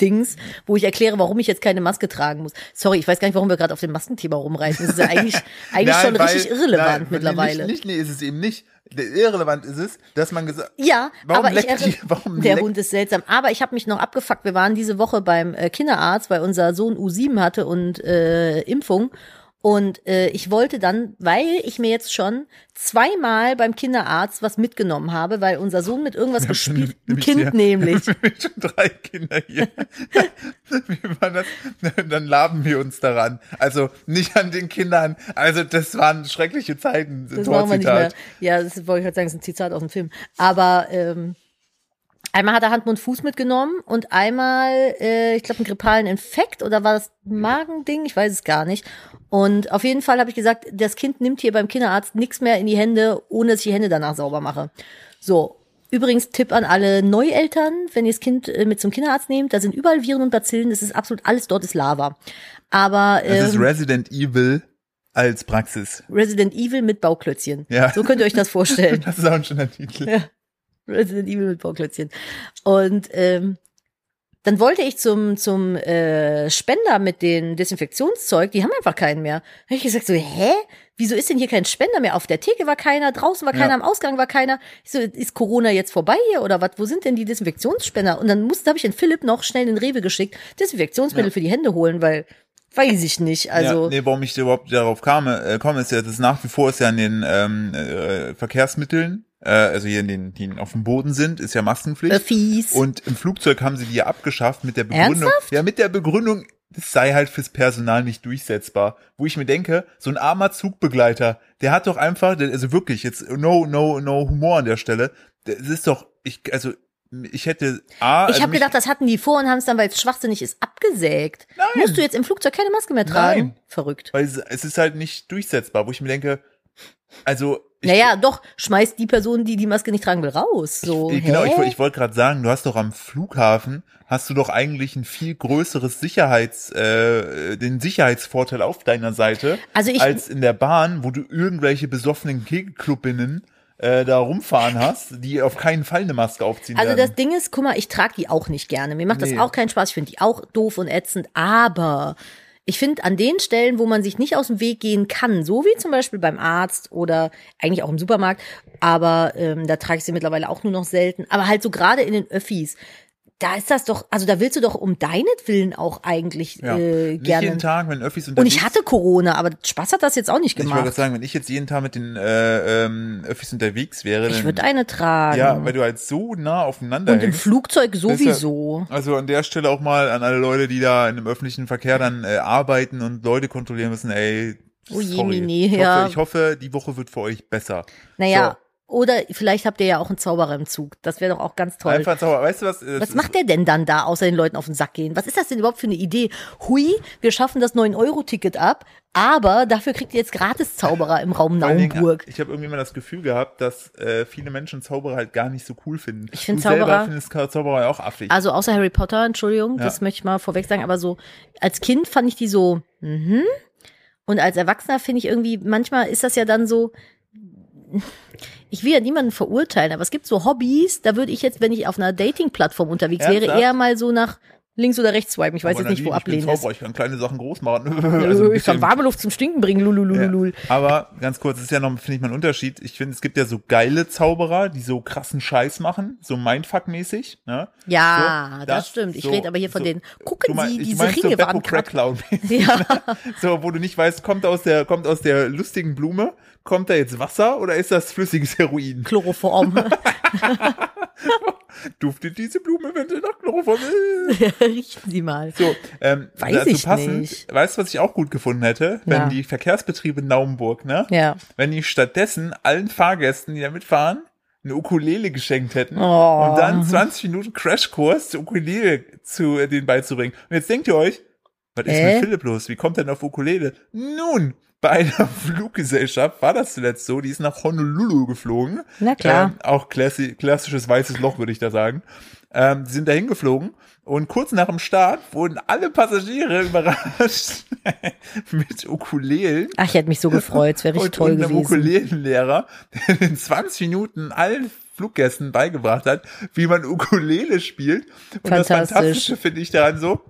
Dings, wo ich erkläre, warum ich jetzt keine Maske tragen muss. Sorry, ich weiß gar nicht, warum wir gerade auf dem Maskenthema rumreiten. Das ist ja eigentlich, (laughs) eigentlich Nein, schon weil- richtig irrelevant nein, mittlerweile. Nicht, nicht, nee, ist es eben nicht. Irrelevant ist es, dass man gesagt Ja, Warum aber ich erinn- die- warum der Hund ist seltsam. Aber ich habe mich noch abgefuckt. Wir waren diese Woche beim äh, Kinderarzt, weil unser Sohn U7 hatte und äh, Impfung. Und äh, ich wollte dann, weil ich mir jetzt schon zweimal beim Kinderarzt was mitgenommen habe, weil unser Sohn mit irgendwas (laughs) gespielt, ein Kind sehr- nämlich. Wir haben schon drei Kinder hier. (laughs) Wie war das? Dann laben wir uns daran. Also nicht an den Kindern. Also das waren schreckliche Zeiten. Das machen wir nicht mehr. Torzitat. Ja, das wollte ich gerade sagen, das ist ein Zitat aus dem Film. Aber ähm, einmal hat er Hand, Mund, Fuß mitgenommen und einmal, äh, ich glaube, einen grippalen Infekt oder war das Magending? Ich weiß es gar nicht. Und auf jeden Fall habe ich gesagt, das Kind nimmt hier beim Kinderarzt nichts mehr in die Hände, ohne dass ich die Hände danach sauber mache. So. Übrigens Tipp an alle Neueltern, wenn ihr das Kind äh, mit zum Kinderarzt nehmt, da sind überall Viren und Bazillen, das ist absolut alles dort ist Lava. Aber Das ist ähm, Resident Evil als Praxis. Resident Evil mit Bauklötzchen. Ja. So könnt ihr euch das vorstellen. (laughs) Das ist auch ein schöner Titel. Resident Evil mit Bauklötzchen. Und ähm, dann wollte ich zum, zum äh, Spender mit den Desinfektionszeug, die haben einfach keinen mehr. Da hab ich gesagt so, hä? Wieso ist denn hier kein Spender mehr? Auf der Theke war keiner, draußen war keiner, Ja. am Ausgang war keiner. Ich so, ist Corona jetzt vorbei hier oder was? Wo sind denn die Desinfektionsspender? Und dann musste, habe ich den Philipp noch schnell in den Rewe geschickt, Desinfektionsmittel Ja. für die Hände holen, weil weiß ich nicht. Also ja, nee, warum ich überhaupt darauf kam, äh, komme, ist ja, dass nach wie vor ist ja an den ähm, äh, Verkehrsmitteln, äh, also hier in den, die auf dem Boden sind, ist ja Maskenpflicht. Öffis. Und im Flugzeug haben sie die ja abgeschafft mit der Begründung. Ernsthaft? Ja, mit der Begründung, das sei halt fürs Personal nicht durchsetzbar. Wo ich mir denke, so ein armer Zugbegleiter, der hat doch einfach, also wirklich, jetzt no, no, no Humor an der Stelle. Das ist doch, ich, also, ich hätte A, Ich also habe gedacht, das hatten die vor und haben es dann, weil es schwachsinnig ist, abgesägt. Nein. Musst du jetzt im Flugzeug keine Maske mehr tragen? Nein. Verrückt. weil es, es ist halt nicht durchsetzbar, wo ich mir denke, also, naja, doch, schmeißt die Person, die die Maske nicht tragen will, raus. So, Ich, genau, ich, ich wollte gerade sagen, du hast doch am Flughafen, hast du doch eigentlich ein viel größeres Sicherheits, äh, den Sicherheitsvorteil auf deiner Seite, Also ich- als in der Bahn, wo du irgendwelche besoffenen Kegelklubbinnen äh, da rumfahren hast, die auf keinen Fall eine Maske aufziehen Also das werden. Ding ist, guck mal, ich trage die auch nicht gerne. Mir macht Nee. das auch keinen Spaß. Ich finde die auch doof und ätzend. Aber ich finde an den Stellen, wo man sich nicht aus dem Weg gehen kann, so wie zum Beispiel beim Arzt oder eigentlich auch im Supermarkt, aber ähm, da trage ich sie mittlerweile auch nur noch selten. Aber halt so gerade in den Öffis, da ist das doch, also da willst du doch um deinetwillen auch eigentlich ja. äh, Nicht gerne. jeden Tag, wenn Öffis Und unterwegs ich hatte Corona, aber Spaß hat das jetzt auch nicht ich wollte gemacht. sagen, wenn ich jetzt jeden Tag mit den äh, ähm, Öffis unterwegs wäre, Ich würde eine tragen. ja, weil du halt so nah aufeinander und im hängst. Flugzeug sowieso. Also an der Stelle auch mal an alle Leute, die da in dem öffentlichen Verkehr dann äh, arbeiten und Leute kontrollieren müssen, ey, Oh je, Sorry. Mini, ich, ja. hoffe, ich hoffe, die Woche wird für euch besser. Naja, oder vielleicht habt ihr ja auch einen Zauberer im Zug. Das wäre doch auch ganz toll. einfach sauber. Weißt du was? Das Was ist- macht der denn dann da, außer den Leuten auf den Sack gehen? Was ist das denn überhaupt für eine Idee? Hui, wir schaffen das 9-Euro-Ticket ab, aber dafür kriegt ihr jetzt gratis Zauberer im Raum Naumburg. Ich habe irgendwie immer das Gefühl gehabt, dass äh, viele Menschen Zauberer halt gar nicht so cool finden. Ich find du selber Zauberer- findest Zauberer ja auch affig. Also außer Harry Potter, Entschuldigung, Ja. das möchte ich mal vorweg sagen, aber so als Kind fand ich die so, mhm. Und als Erwachsener finde ich irgendwie, manchmal ist das ja dann so, ich will ja niemanden verurteilen, aber es gibt so Hobbys, da würde ich jetzt, wenn ich auf einer Dating-Plattform unterwegs wäre, Ernsthaft? eher mal so nach links oder rechts swipen. Ich weiß Aber jetzt nicht, wo Nadine, ich ablehnen ist. Ich kann kleine Sachen groß machen. (laughs) Also ich kann warme Luft zum Stinken bringen, lulululul. Ja. Aber ganz kurz, das ist ja noch, finde ich mal ein Unterschied. Ich finde, es gibt ja so geile Zauberer, die so krassen Scheiß machen, so Mindfuck-mäßig. Ne? Ja, So, das, das- stimmt. Ich so- rede aber hier von so- den, gucken mein- Sie, diese Ringe so waren Crack. Clown. Ja. So, wo du nicht weißt, kommt aus der, kommt aus der lustigen Blume, kommt da jetzt Wasser oder ist das flüssiges Heroin? Chloroform. (laughs) Duftet diese Blume, wenn sie nach Chloroform ist? Richten Sie mal. So, ähm, Weiß dazu ich passend, nicht. weißt du, was ich auch gut gefunden hätte? Wenn Ja. die Verkehrsbetriebe Naumburg, ne? Ja. Wenn die stattdessen allen Fahrgästen, die da mitfahren, eine Ukulele geschenkt hätten Oh. und dann 20 Minuten Crashkurs zur Ukulele zu äh, denen beizubringen. Und jetzt denkt ihr euch, was ist Äh? mit Philipp los? Wie kommt er denn auf Ukulele? Nun, bei einer (laughs) Fluggesellschaft war das zuletzt so, die ist nach Honolulu geflogen. Na klar. Ähm, auch klassi klassisches weißes Loch, würde ich da sagen. Ähm, die sind dahin geflogen und kurz nach dem Start wurden alle Passagiere (laughs) überrascht mit Ukulelen Ach, ich hätte mich so gefreut. Es wäre richtig (laughs) und, toll und einem gewesen. Ukulelenlehrer, der in 20 Minuten allen Fluggästen beigebracht hat, wie man Ukulele spielt. Und das Fantastisch. Fantastische finde ich daran so,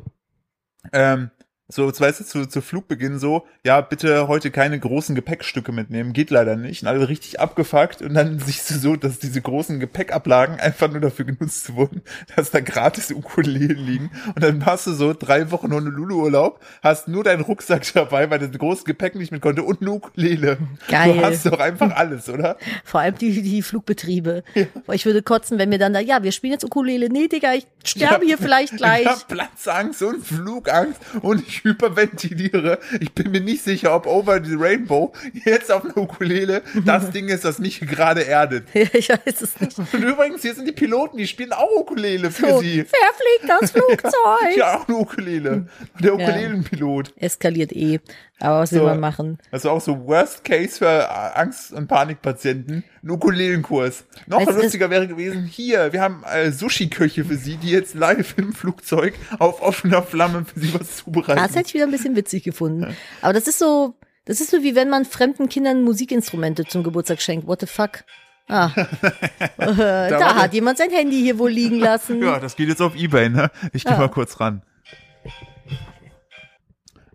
ähm, so, jetzt weißt du, zu, zu Flugbeginn so, ja, bitte heute keine großen Gepäckstücke mitnehmen, geht leider nicht. Und alle richtig abgefuckt und dann (laughs) siehst du so, dass diese großen Gepäckablagen einfach nur dafür genutzt wurden, dass da gratis Ukulelen liegen. Und dann hast du so drei Wochen Honolulu-Urlaub, hast nur deinen Rucksack dabei, weil das große Gepäck nicht mit konnte und eine Ukulele. Geil. Du hast doch einfach alles, oder? Vor allem die, die Flugbetriebe. Boah, Ich würde kotzen, wenn mir dann da, ja, wir spielen jetzt Ukulele. Nee, Digga, ich sterbe hier vielleicht gleich. Ich hab Platzangst und Flugangst und ich hyperventiliere. Ich bin mir nicht sicher, ob Over the Rainbow jetzt auf einer Ukulele das Ding ist, das mich gerade erdet. (laughs) ich weiß es nicht. Und übrigens, hier sind die Piloten, die spielen auch Ukulele für So, sie. wer fliegt das (laughs) Flugzeug? Ja, auch eine Ukulele. Der Ukulelenpilot. Eskaliert eh. Aber was will So. man machen? Also auch so Worst Case für Angst- und Panikpatienten. Ein Ukulelenkurs. Noch du, lustiger wäre gewesen, hier, wir haben äh, Sushi-Köche für Sie, die jetzt live im Flugzeug auf offener Flamme für Sie was zubereiten. Das hätte ich wieder ein bisschen witzig gefunden. Aber das ist so, das ist so wie wenn man fremden Kindern Musikinstrumente zum Geburtstag schenkt. What the fuck? Ah, (laughs) äh, da, war hat jemand sein Handy hier wohl liegen lassen. Ja, das geht jetzt auf Ebay, ne? Ich gehe Ja. mal kurz ran.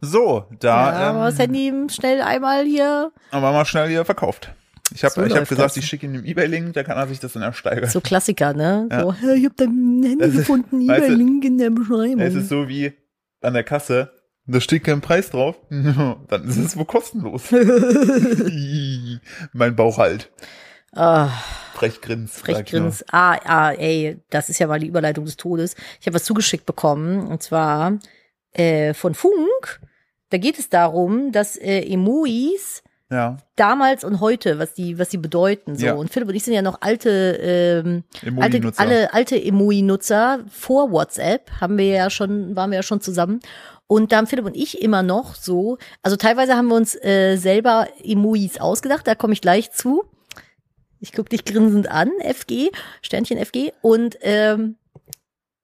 So, da Ja, aber das ähm, Handy schnell einmal hier. haben wir mal schnell hier verkauft. Ich habe So ich hab gesagt, das. ich schicke ihm den Ebay-Link, da kann er sich das dann ersteigern. So Klassiker, ne? Ja. So, hey, ich hab dein Handy ist- gefunden, E-Mail-Link in der Beschreibung. Es ist so wie an der Kasse, da steht kein Preis drauf, (laughs) dann ist es wohl kostenlos. (laughs) mein Bauch halt. ah, Frech grins. frech sag ich nur. grins. Ah, ah, ey, das ist ja mal die Überleitung des Todes. Ich habe was zugeschickt bekommen, und zwar äh, von Funk. Da geht es darum, dass äh, Emojis Ja, damals und heute, was die, was die bedeuten. So. Ja. Und Philipp und ich sind ja noch alte, ähm, alte, alle alte Emoji-Nutzer vor WhatsApp, haben wir ja schon, waren wir ja schon zusammen. Und da haben Philipp und ich immer noch so, also teilweise haben wir uns äh, selber Emojis ausgedacht, da komme ich gleich zu. Ich guck dich grinsend an, FG, Sternchen FG. Und ähm,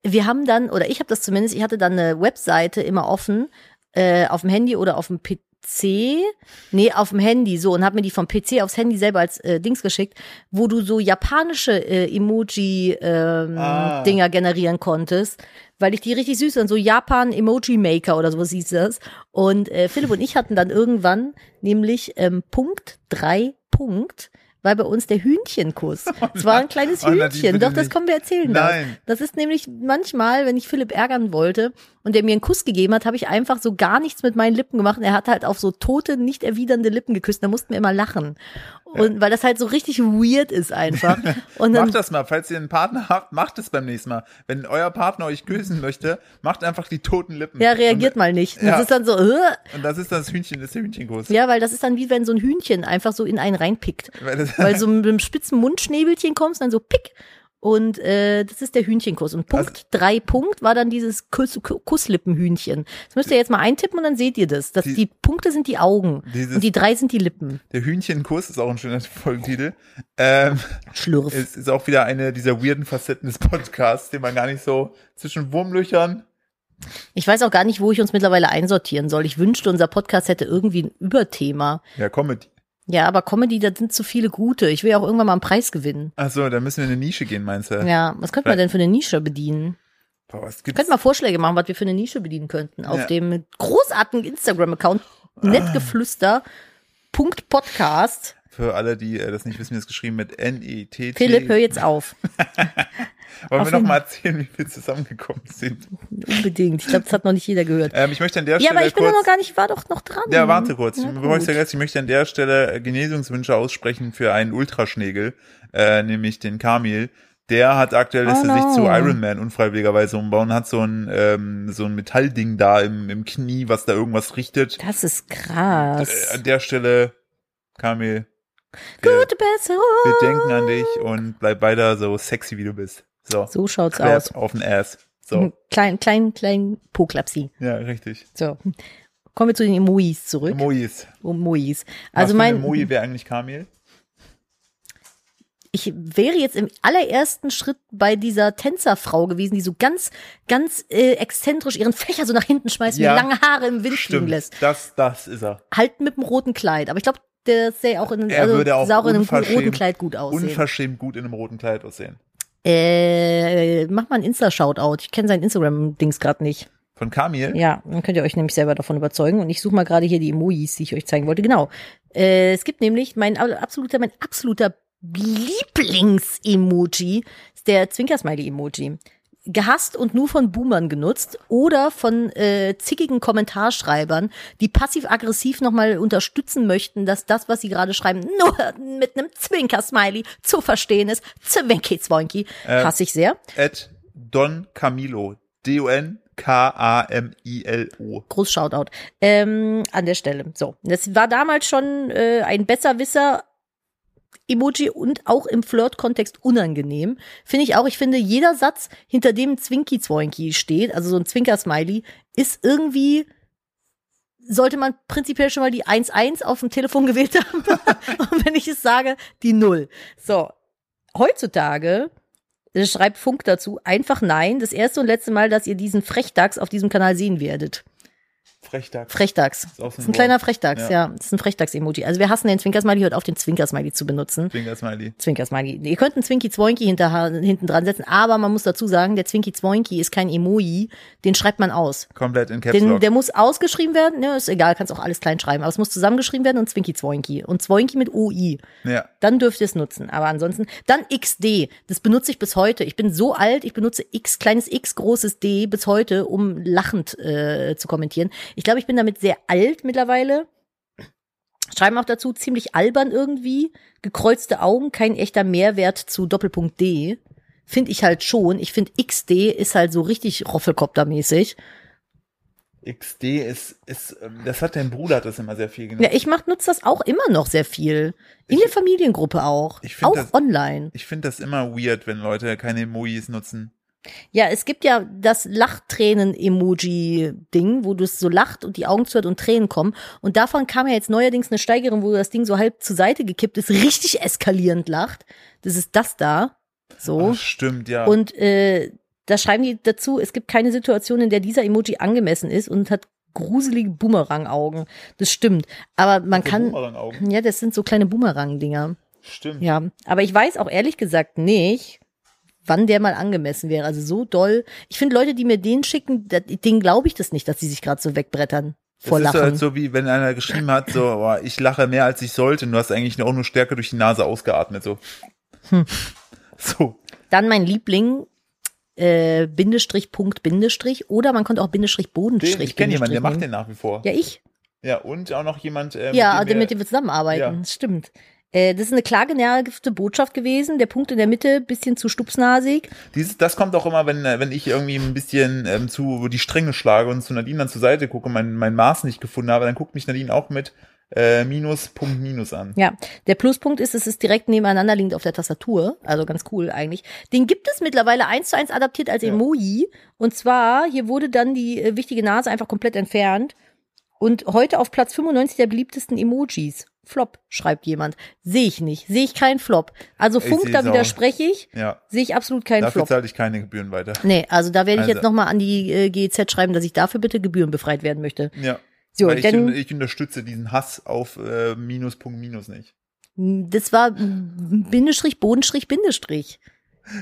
wir haben dann, oder ich habe das zumindest, ich hatte dann eine Webseite immer offen, äh, auf dem Handy oder auf dem PC. Nee, auf dem Handy so und habe mir die vom PC aufs Handy selber als äh, Dings geschickt, wo du so japanische äh, Emoji ähm, Ah. Dinger generieren konntest, weil ich die richtig süß und so Japan Emoji Maker oder sowas hieß das. Und äh, Philipp und ich hatten dann irgendwann nämlich ähm, Punkt drei Punkt weil bei uns der Hühnchenkuss. (laughs) Es war ein kleines Oh, Hühnchen. Doch, das können wir erzählen. Nein. Das. das ist nämlich manchmal, wenn ich Philipp ärgern wollte und der mir einen Kuss gegeben hat, habe ich einfach so gar nichts mit meinen Lippen gemacht. Und er hat halt auf so tote, nicht erwidernde Lippen geküsst. Da mussten wir immer lachen. Und weil das halt so richtig weird ist einfach. (laughs) Und dann, macht das mal, falls ihr einen Partner habt, macht es beim nächsten Mal. Wenn euer Partner euch küssen möchte, macht einfach die toten Lippen. ja, reagiert und, mal nicht. Das Ja. ist dann so, äh, Und das ist das Hühnchen, das ist der Hühnchenkuss. ja, weil das ist dann wie wenn so ein Hühnchen einfach so in einen reinpickt. Weil Weil (laughs) so mit einem spitzen Mundschnäbelchen kommst, dann so pick. Und äh, das ist der Hühnchenkuss. Und Punkt Also- drei Punkt war dann dieses Kuss, Kusslippenhühnchen. Das müsst ihr jetzt mal eintippen und dann seht ihr das. Dass Die- die, Punkte sind die Augen Dieses- und die drei sind die Lippen. der Hühnchenkuss ist auch ein schöner Folgentitel. Ähm, Schlürf. es ist auch wieder eine dieser weirden Facetten des Podcasts, den man gar nicht so zwischen Wurmlöchern. Ich weiß auch gar nicht, wo ich uns mittlerweile einsortieren soll. Ich wünschte, unser Podcast hätte irgendwie ein Überthema. Ja, Comedy. Ja, aber Comedy, da sind zu viele gute. Ich will ja auch irgendwann mal einen Preis gewinnen. Achso, da müssen wir in eine Nische gehen, meinst du? Ja, was könnte man denn für eine Nische bedienen? Boah, was gibt's? Könnten wir Vorschläge machen, was wir für eine Nische bedienen könnten. Auf Ja. dem großartigen Instagram-Account nettgeflüster. Punkt Podcast. Für alle, die äh, das nicht wissen, wie es geschrieben mit N-E-T-T. Philipp, hör jetzt auf. (laughs) Wollen auf wir noch jeden- mal erzählen, wie wir zusammengekommen sind? Unbedingt. Ich glaube, das hat noch nicht jeder gehört. Ähm, ich möchte an der Ja, Stelle aber ich bin kurz, doch noch gar nicht, ich war doch noch dran. Ja, warte kurz. Bevor ich möchte an der Stelle äh, Genesungswünsche aussprechen für einen Ultraschnägel, äh, nämlich den Kamil. Der hat aktuell, lässt Oh er sich no. zu Iron Man unfreiwilligerweise umbauen, hat so ein, ähm, so ein Metallding da im, im Knie, was da irgendwas richtet. Das ist krass. Äh, an der Stelle, Kamil, wir, Gute Besserung. wir denken an dich und bleib weiter so sexy, wie du bist. So, So schaut's Clap aus. auf den Ass. So, Klein, klein, klein Poklapsi. ja, richtig. So. Kommen wir zu den Emojis zurück. Emojis. Emojis. Also mein, ein Emoji wäre eigentlich Kamil? ich wäre jetzt im allerersten Schritt bei dieser Tänzerfrau gewesen, die so ganz, ganz äh, exzentrisch ihren Fächer so nach hinten schmeißt Ja. und lange Haare im Wind fliegen Stimmt, lässt. das, das ist er. Halt mit dem roten Kleid. Aber ich glaube, der sähe auch in, Er also, würde auch sah auch in einem roten Kleid gut aussehen. Unverschämt gut in einem roten Kleid aussehen. Äh, mach mal ein Insta-Shoutout. Ich kenne sein Instagram-Dings gerade nicht. Von Kamil? Ja, dann könnt ihr euch nämlich selber davon überzeugen. Und ich suche mal gerade hier die Emojis, die ich euch zeigen wollte. Genau. Äh, es gibt nämlich mein absoluter, mein absoluter Lieblings-Emoji, ist der Zwinker-Smiley-Emoji. Gehasst und nur von Boomern genutzt oder von äh, zickigen Kommentarschreibern, die passiv-aggressiv nochmal unterstützen möchten, dass das, was sie gerade schreiben, nur mit einem Zwinker-Smiley zu verstehen ist. Zwinki-Zwonki. Äh, Hasse ich sehr. At Don Camilo. D-O-N-K-A-M-I-L-O. Groß Shoutout. Ähm, an der Stelle. So. Das war damals schon äh, ein Besserwisser. Emoji und auch im Flirt-Kontext unangenehm. Finde ich auch. Ich finde, jeder Satz, hinter dem Zwinki-Zwoinki steht, also so ein Zwinker-Smiley, ist irgendwie, sollte man prinzipiell schon mal die 1-1 auf dem Telefon gewählt haben. (laughs) und wenn ich es sage, die 0. So. Heutzutage äh, schreibt Funk dazu einfach nein. Das erste und letzte Mal, dass ihr diesen Frechdachs auf diesem Kanal sehen werdet. Frechtags. Frechdachs. Ist auch so ist ein ein kleiner. Frechdachs, Ja. ja. Das ist ein Frechdachs-Emoji. Also wir hassen den Zwinkersmiley, hört auf, den Zwinkersmiley zu benutzen. Zwinker-Smiley. Zwinkersmiley. Ihr könnt einen hinter, hinten dran setzen, aber man muss dazu sagen, der Zwinky Zwoinky ist kein Emoji, den schreibt man aus. Komplett in Caps Den, der muss ausgeschrieben werden, ne, ist egal, kannst auch alles klein schreiben, aber es muss zusammengeschrieben werden und Zwinky Zwoinky. Und Zwoinky mit OI. ja. Dann dürft ihr es nutzen. Aber ansonsten, dann XD. Das benutze ich bis heute. Ich bin so alt, ich benutze X, kleines X, großes D bis heute, um lachend äh, zu kommentieren. Ich glaube, ich bin damit sehr alt mittlerweile. Schreiben auch dazu, ziemlich albern irgendwie. Gekreuzte Augen, kein echter Mehrwert zu Doppelpunkt D. Finde ich halt schon. Ich finde XD ist halt so richtig Roffelkopter-mäßig. XD ist, ist, ähm, das hat dein Bruder hat das immer sehr viel genutzt. Ja, ich mach, nutze das auch immer noch sehr viel. In der Familiengruppe auch. ich Auch das- online. Ich finde das immer weird, wenn Leute keine Emojis nutzen. Ja, es gibt ja das Lachtränen-Emoji-Ding, wo du es so lacht und die Augen zu hat und Tränen kommen. Und davon kam ja jetzt neuerdings eine Steigerung, wo das Ding so halb zur Seite gekippt ist, (laughs) richtig eskalierend lacht. Das ist das da. So. Ach, stimmt, ja. Und äh, da schreiben die dazu, es gibt keine Situation, in der dieser Emoji angemessen ist und hat gruselige Boomerang-Augen. Das stimmt. Aber man So kann. Ja, das sind so kleine Boomerang-Dinger. Stimmt. Ja, aber ich weiß auch ehrlich gesagt nicht, wann der mal angemessen wäre. Also so doll. Ich finde Leute, die mir den schicken, denen glaube ich das nicht, dass die sich gerade so wegbrettern vor das ist Lachen. halt so, wie wenn einer geschrieben hat, so, oh, ich lache mehr als ich sollte und du hast eigentlich auch nur Stärke durch die Nase ausgeatmet, so. Hm. (laughs) So. Dann mein Liebling, äh, Bindestrich, Punkt, Bindestrich. Oder man konnte auch Bindestrich, Den, Bodenstrich, ich kenne jemanden, der macht den nach wie vor. Ja, ich. Ja, und auch noch jemand, äh, ja, mit dem mit wir, dem wir zusammenarbeiten. Ja. Das stimmt. Äh, das ist eine klar genervte Botschaft gewesen. Der Punkt in der Mitte, bisschen zu stupsnasig. Dieses, das kommt auch immer, wenn, äh, wenn ich irgendwie ein bisschen ähm, zu die Stränge schlage und zu Nadine dann zur Seite gucke und mein, mein Maß nicht gefunden habe, dann guckt mich Nadine auch mit äh, Minus, Punkt, Minus an. Ja, der Pluspunkt ist, es ist direkt nebeneinander liegend auf der Tastatur. Also ganz cool eigentlich. Den gibt es mittlerweile eins zu eins adaptiert als Ja. Emoji. Und zwar, hier wurde dann die äh, wichtige Nase einfach komplett entfernt. Und heute auf Platz 95 der beliebtesten Emojis. Flop, schreibt jemand. Sehe ich nicht. Sehe ich keinen Flop. Also Funk, da widerspreche ich. Ja, Sehe ich absolut keinen dafür Flop. zahle ich keine Gebühren weiter. Nee, also da werde ich Also- jetzt nochmal an die äh, GEZ schreiben, dass ich dafür bitte gebührenbefreit werden möchte. Ja. So, ich, denn ich unterstütze diesen Hass auf äh, Minus, Punkt, Minus nicht. das war Bindestrich, Bodenstrich, Bindestrich.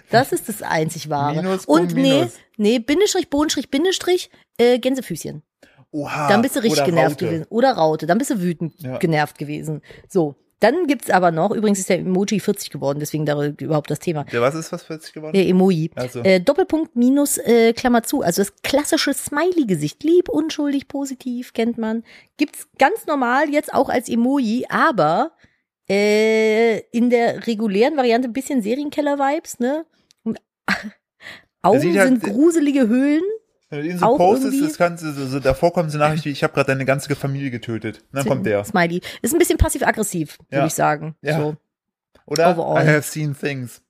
Das ist das einzig wahre. Minus, Und Punkt, nee, Minus. nee, Bindestrich, Bodenstrich, Bindestrich, äh, Gänsefüßchen. Oha. Dann bist du richtig genervt Raute. gewesen. Oder Raute, dann bist du wütend Ja. genervt gewesen. So. Dann gibt's aber noch, übrigens ist der Emoji 40 geworden, deswegen darüber überhaupt das Thema. Der was ist was 40 geworden? Äh, Emoji. Also, Äh, Doppelpunkt minus äh, Klammer zu, also das klassische Smiley-Gesicht, lieb, unschuldig, positiv, kennt man. Gibt's ganz normal jetzt auch als Emoji, aber äh, in der regulären Variante ein bisschen Serienkeller-Vibes, ne? (laughs) Augen halt- sind gruselige Höhlen. Wenn du ihn so postest, das kannst du, so, so, davor kommt so Nachricht wie, ich habe gerade deine ganze Familie getötet. Und dann kommt der. Smiley. Ist ein bisschen passiv-aggressiv, würde Ja. ich sagen. Ja. So. Oder? Overall. I have seen things.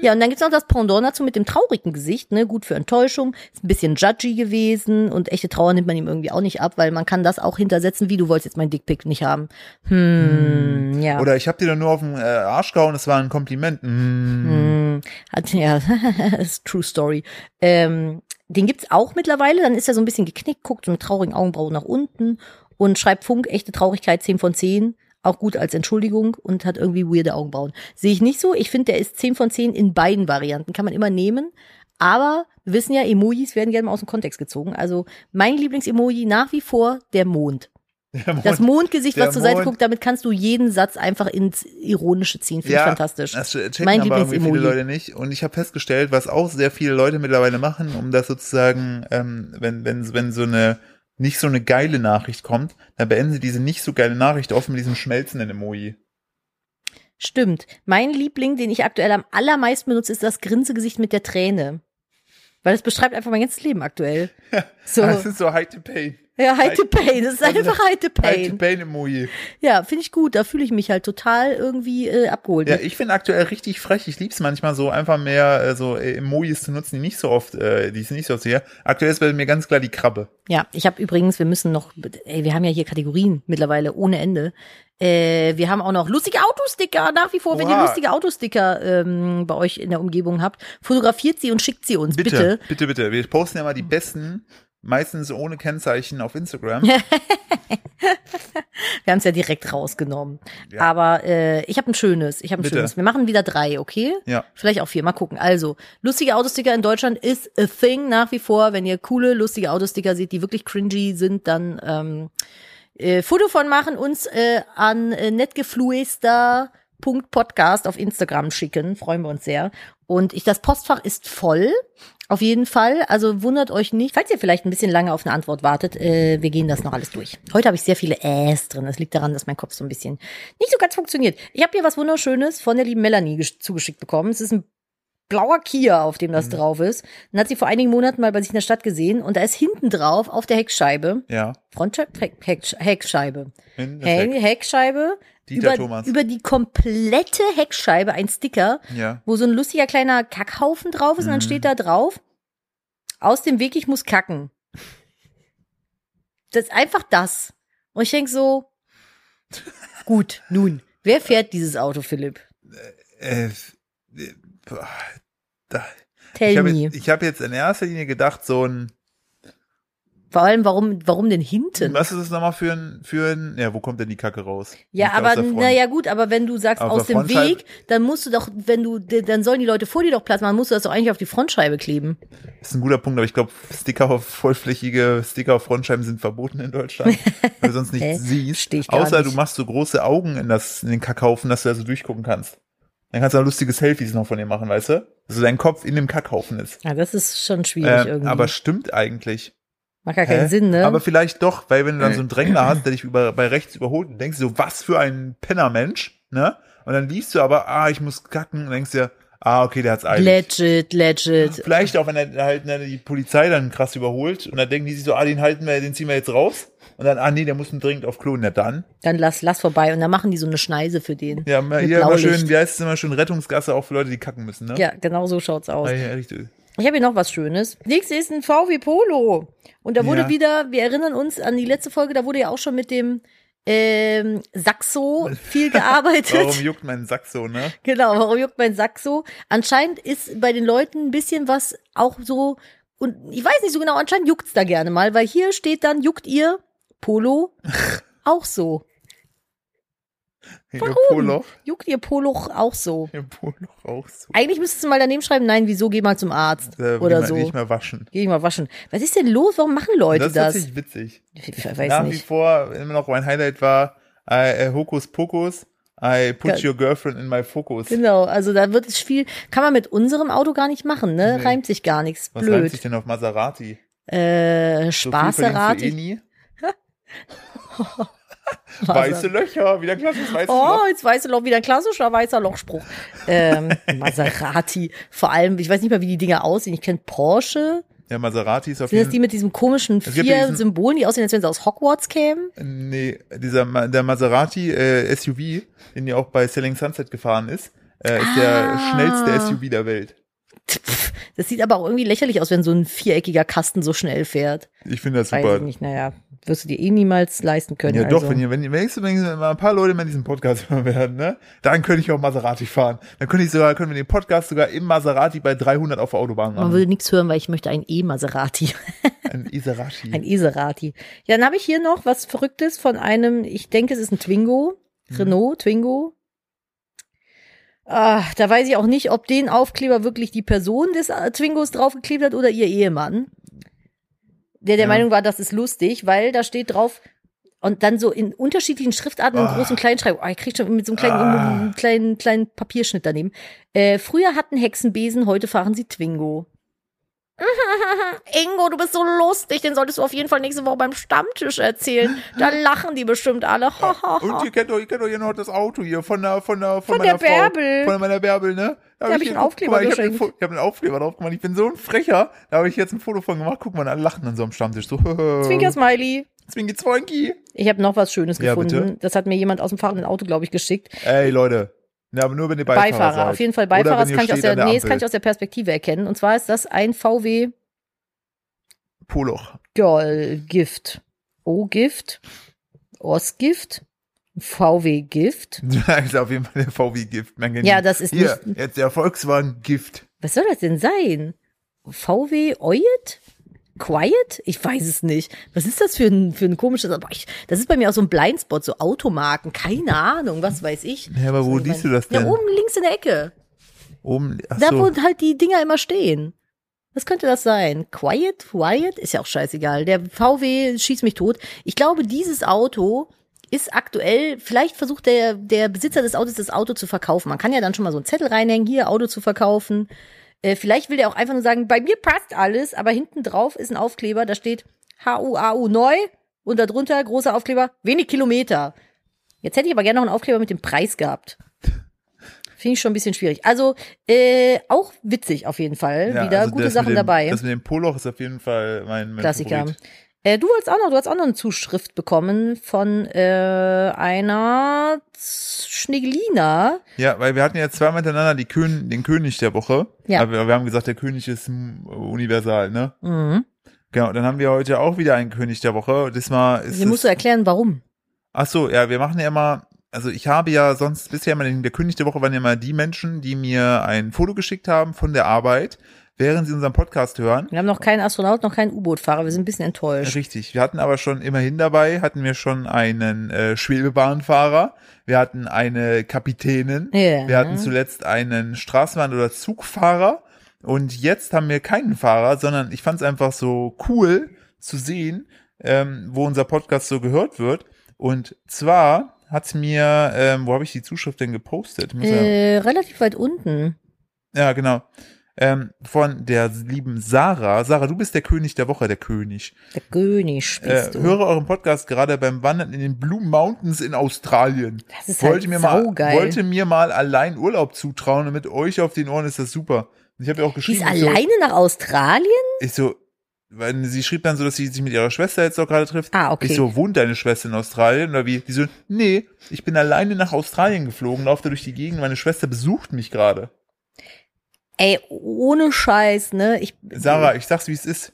Ja, und dann gibt's noch das Pendant dazu mit dem traurigen Gesicht, ne? Gut für Enttäuschung. Ist ein bisschen judgy gewesen und echte Trauer nimmt man ihm irgendwie auch nicht ab, weil man kann das auch hintersetzen, wie du wolltest jetzt meinen Dickpick nicht haben. Hm, ja. Oder ich habe dir doch nur auf den äh, Arsch gehauen, das war ein Kompliment. Mm. Hm, hat, ja, (laughs) ist true story. Ähm, den gibt's auch mittlerweile, dann ist er so ein bisschen geknickt, guckt so mit traurigen Augenbrauen nach unten und schreibt Funk, echte Traurigkeit 10 von 10. Auch gut als Entschuldigung und hat irgendwie weirde Augenbrauen. Sehe ich nicht so. Ich finde, der ist 10 von 10 in beiden Varianten. Kann man immer nehmen. Aber wir wissen ja, Emojis werden gerne mal aus dem Kontext gezogen. Also mein Lieblingsemoji nach wie vor der Mond. Der Mond- Das Mondgesicht, was zur Seite guckt, damit kannst du jeden Satz einfach ins Ironische ziehen. Finde ich fantastisch. Das checken Mein aber irgendwie viele. Leute nicht. Und ich habe festgestellt, was auch sehr viele Leute mittlerweile machen, um das sozusagen, ähm, wenn, wenn, wenn so eine nicht so eine geile Nachricht kommt, dann beenden sie diese nicht so geile Nachricht oft mit diesem schmelzenden Emoji. Stimmt. Mein Liebling, den ich aktuell am allermeisten benutze, ist das Grinsegesicht mit der Träne. Weil das beschreibt einfach mein ganzes Leben aktuell. (laughs) So. Das ist so High to Pain. Ja, High to Pain. Das ist Also, einfach High to High to Pain. Pain Emoji. Ja, finde ich gut. Da fühle ich mich halt total irgendwie äh, abgeholt. Ja, ich finde aktuell richtig frech. Ich lieb's manchmal so, einfach mehr äh, so äh, Emojis zu nutzen, die nicht so oft, äh, die ich nicht so oft sehe. Aktuell ist bei mir ganz klar die Krabbe. Ja, ich habe übrigens, wir müssen noch, ey, wir haben ja hier Kategorien mittlerweile ohne Ende. Äh, wir haben auch noch lustige Autosticker nach wie vor. Wenn ihr Oha. lustige Autosticker ähm, bei euch in der Umgebung habt, fotografiert sie und schickt sie uns, bitte. Bitte, bitte, bitte. Wir posten ja mal die besten, meistens ohne Kennzeichen auf Instagram. (laughs) Wir haben es ja direkt rausgenommen. Ja. Aber äh, ich habe ein schönes. Ich habe ein Bitte. schönes. Wir machen wieder drei, okay? Ja. Vielleicht auch vier. Mal gucken. Also, lustige Autosticker in Deutschland ist a thing nach wie vor. Wenn ihr coole, lustige Autosticker seht, die wirklich cringy sind, dann ähm, äh, Foto von machen, uns äh, an äh, netgefluester.podcast auf Instagram schicken. Freuen wir uns sehr. Und ich, das Postfach ist voll. Auf jeden Fall. Also wundert euch nicht. Falls ihr vielleicht ein bisschen lange auf eine Antwort wartet, äh, wir gehen das noch alles durch. Heute habe ich sehr viele Äs drin. Das liegt daran, dass mein Kopf so ein bisschen nicht so ganz funktioniert. Ich habe hier was Wunderschönes von der lieben Melanie gesch- zugeschickt bekommen. Es ist ein blauer Kia, auf dem das drauf ist. Und hat sie vor einigen Monaten mal bei sich in der Stadt gesehen und da ist hinten drauf auf der Heckscheibe, Ja. Frontscheibe, Heck, Heck, Heckscheibe, Heck. Heckscheibe, Dieter über, Thomas. über die komplette Heckscheibe ein Sticker, Ja. wo so ein lustiger kleiner Kackhaufen drauf ist und dann Mhm. steht da drauf, aus dem Weg, ich muss kacken. Das ist einfach das. Und ich denk so, gut, nun, wer fährt dieses Auto, Philipp? Äh, äh, boah, da, Tell ich habe me. jetzt, ich hab jetzt in erster Linie gedacht, so ein, Vor allem, warum, warum denn hinten? was ist das nochmal für ein, für ein, ja, wo kommt denn die Kacke raus? Ja, Nicht aber naja gut, aber wenn du sagst Auf aus dem Weg, dann musst du doch, wenn du, dann sollen die Leute vor dir doch Platz machen, musst du das doch eigentlich auf die Frontscheibe kleben. Das ist ein guter Punkt, aber ich glaube, Sticker auf vollflächige Sticker auf Frontscheiben sind verboten in Deutschland, weil du sonst (laughs) Hä? nichts siehst. Außer nicht. du machst so große Augen in, das, in den Kackhaufen, dass du da so durchgucken kannst. Dann kannst du auch lustige Selfies noch von dir machen, weißt du? Dass so dein Kopf in dem Kackhaufen ist. Ja, das ist schon schwierig Ähm, irgendwie. aber stimmt eigentlich. Macht gar keinen Hä? Sinn, ne? Aber vielleicht doch, weil wenn du dann so einen (clears throat) Drängler hast, der dich über, bei rechts überholt, und denkst du so, was für ein Pennermensch, ne? Und dann liest du aber, ah, ich muss kacken, und denkst dir, ah, okay, der hat's eilig. legit, legit. Vielleicht auch, wenn er halt ne, die Polizei dann krass überholt und dann denken die sich so, ah, den halten wir, den ziehen wir jetzt raus. Und dann, ah nee, der muss dringend auf Klo, na dann. Dann lass, lass vorbei und dann machen die so eine Schneise für den. Ja, hier immer schön, wie heißt es immer schön, Rettungsgasse auch für Leute, die kacken müssen, ne? Ja, genau so schaut's aus. Ja, ja, richtig. Ich habe hier noch was Schönes. Nächstes ist ein VW Polo. Und da wurde Ja. wieder, wir erinnern uns an die letzte Folge, da wurde ja auch schon mit dem ähm, Saxo viel (laughs) gearbeitet. Warum juckt mein Sack so, ne? Genau, warum juckt mein Sack so? Anscheinend ist bei den Leuten ein bisschen was auch so, und ich weiß nicht so genau, anscheinend juckt's da gerne mal, weil hier steht dann, juckt ihr Polo (laughs) auch so. Warum? Poloch. Juckt ihr Polo auch so? Ihr Poloch auch so. Eigentlich müsstest du mal daneben schreiben, nein, wieso, geh mal zum Arzt Äh, oder geh mal- so. Nicht mehr waschen. Geh ich mal waschen. Was ist denn los? Warum machen Leute das das? ist tatsächlich witzig. Ich weiß Nach wie nicht. vor immer noch mein Highlight war äh, äh, Hokus Pokus. I put your girlfriend in my focus. Genau, also da wird es viel, kann man mit unserem Auto gar nicht machen, ne? Nee. Reimt sich gar nichts. Was reimt Blöd. sich denn auf Maserati? Äh, So verdienst du eh Spaßerati. nie. (laughs) Weiße Löcher, wieder klassisches weißes Oh, Loch. jetzt weißt du noch wieder ein klassischer weißer Lochspruch. Ähm, (laughs) Maserati. Vor allem, ich weiß nicht mal, wie die Dinger aussehen. Ich kenne Porsche. Ja, Maserati ist auf Sind das jeden die mit diesem komischen vier diesen- Symbolen, die aussehen, als wenn sie aus Hogwarts kämen? Nee, dieser der Maserati äh, SUV, den ja auch bei Selling Sunset gefahren ist, äh, ist der Ah. schnellste SUV der Welt. Das sieht aber auch irgendwie lächerlich aus, wenn so ein viereckiger Kasten so schnell fährt. Ich finde das Weiß super. ich nicht, naja, wirst du dir eh niemals leisten können. Ja, also. doch, wenn ihr, wenn ihr, wenigstens, wenn mal ein paar Leute mal diesen Podcast (laughs) hören werden, ne, dann könnte ich auch Maserati fahren. Dann könnte ich sogar, können wir den Podcast sogar im Maserati bei 300 auf der Autobahn Man machen. würde nichts hören, weil ich möchte ein E-Maserati. (laughs) Ein Iserati. Ein Iserati. Ja, dann habe ich hier noch was Verrücktes von einem, ich denke, es ist ein Twingo. Renault, Twingo. Ah, da weiß ich auch nicht, ob den Aufkleber wirklich die Person des äh, Twingos draufgeklebt hat oder ihr Ehemann. Der der Ja. Meinung war, das ist lustig, weil da steht drauf, und dann so in unterschiedlichen Schriftarten und Ah. großen kleinen Schreibung. Oh, ich krieg schon mit so einem kleinen, Ah. kleinen, kleinen Papierschnitt daneben. Äh, früher hatten Hexenbesen, heute fahren sie Twingo. (laughs) Ingo, du bist so lustig, den solltest du auf jeden Fall nächste Woche beim Stammtisch erzählen. Da (laughs) lachen die bestimmt alle. (laughs) Und ihr kennt doch, ihr kennt doch hier noch das Auto hier von der, von der, von, Von meiner der Bärbel. Frau, von meiner Bärbel, ne? Da Da hab ich einen Aufkleber mal, ich hab, geschenkt. ich einen Aufkleber drauf gemacht. Ich bin so ein Frecher. Da habe ich jetzt ein Foto von gemacht. Guck mal, alle lachen an so am Stammtisch. So, Zwinker Smiley. Zwinki Zwoinki. Ich habe noch was Schönes Ja, gefunden. bitte. Das hat mir jemand aus dem fahrenden Auto, glaube ich, geschickt. Ey, Leute. Ja, aber nur wenn ihr Beifahrer, Beifahrer, seid. auf jeden Fall Beifahrer. Das kann, ich aus der, der nee, das kann ich aus der Perspektive erkennen. Und zwar ist das ein VW Poloch. Girl Gift. O-Gift. Os-Gift. VW-Gift. Das (laughs) ist auf jeden Fall der VW-Gift. Ja, das ist Hier, nicht- jetzt der Volkswagen-Gift. Was soll das denn sein? VW Oyet? Quiet? Ich weiß es nicht. Was ist das für ein, für ein komisches, aber ich, das ist bei mir auch so ein Blindspot, so Automarken, keine Ahnung, was weiß ich. Ja, aber wo mein- du das denn? Ja, oben links in der Ecke. Oben, ach Da, so. wo halt die Dinger immer stehen. Was könnte das sein? Quiet? Quiet? Ist ja auch scheißegal. Der VW schießt mich tot. Ich glaube, dieses Auto ist aktuell, vielleicht versucht der, der Besitzer des Autos das Auto zu verkaufen. Man kann ja dann schon mal so einen Zettel reinhängen, hier Auto zu verkaufen. Äh, vielleicht will der auch einfach nur sagen, bei mir passt alles, aber hinten drauf ist ein Aufkleber, da steht HUAU neu und darunter großer Aufkleber, wenig Kilometer. Jetzt hätte ich aber gerne noch einen Aufkleber mit dem Preis gehabt. Finde ich schon ein bisschen schwierig. Also, äh, auch witzig auf jeden Fall. Ja, Wieder also gute Sachen dem, dabei. Das mit dem Poloch ist auf jeden Fall mein, mein Klassiker. Favorit. Äh, du hast auch noch, du hast auch noch eine Zuschrift bekommen von äh, einer Schnegelina. Ja, weil wir hatten ja zweimal hintereinander die Kön den König der Woche. Ja. Aber wir haben gesagt, der König ist universal, ne? Mhm. Genau, dann haben wir heute auch wieder einen König der Woche. Diesmal ist Hier musst du erklären, warum. Ach so, ja, wir machen ja immer, also ich habe ja sonst bisher immer, den, der König der Woche waren ja immer die Menschen, die mir ein Foto geschickt haben von der Arbeit, während sie unseren Podcast hören. Wir haben noch keinen Astronaut, noch keinen U-Boot-Fahrer. Wir sind ein bisschen enttäuscht. Richtig. Wir hatten aber schon immerhin dabei, hatten wir schon einen äh, Schwebebahnfahrer, wir hatten eine Kapitänin, Ja. wir hatten zuletzt einen Straßenbahn- oder Zugfahrer und jetzt haben wir keinen Fahrer, sondern ich fand es einfach so cool zu sehen, ähm, wo unser Podcast so gehört wird. Und zwar hat mir, ähm, wo habe ich die Zuschrift denn gepostet? Ja- Äh, relativ weit unten. ja, genau. Ähm, von der lieben Sarah. Sarah, du bist der König der Woche, der König. Der König Äh, bist du. höre euren Podcast gerade beim Wandern in den Blue Mountains in Australien. Das ist wollte halt mir mal, wollte mir mal allein Urlaub zutrauen und mit euch auf den Ohren ist das super. Und Ich habe ja auch Die ist geschrieben, ich so, alleine nach Australien? ich so, weil sie schrieb dann so, dass sie sich mit ihrer Schwester jetzt auch gerade trifft. Ah, okay. Ich so, wohnt deine Schwester in Australien? Oder wie? Die so, nee, ich bin alleine nach Australien geflogen, laufe da durch die Gegend, meine Schwester besucht mich gerade. Ey, ohne Scheiß, ne? Ich, Sarah, ich sag's wie es ist.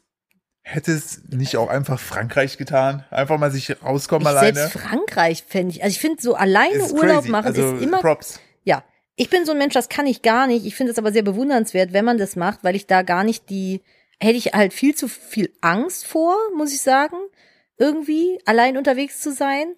Hätte es nicht auch einfach Frankreich getan? Einfach mal sich rauskommen ich alleine? selbst Frankreich fände ich. Also ich finde so alleine Ist Urlaub crazy. machen also, ist immer Props. Ja, ich bin so ein Mensch, das kann ich gar nicht. Ich finde es aber sehr bewundernswert, wenn man das macht, weil ich da gar nicht die, hätte ich halt viel zu viel Angst vor, muss ich sagen, irgendwie allein unterwegs zu sein.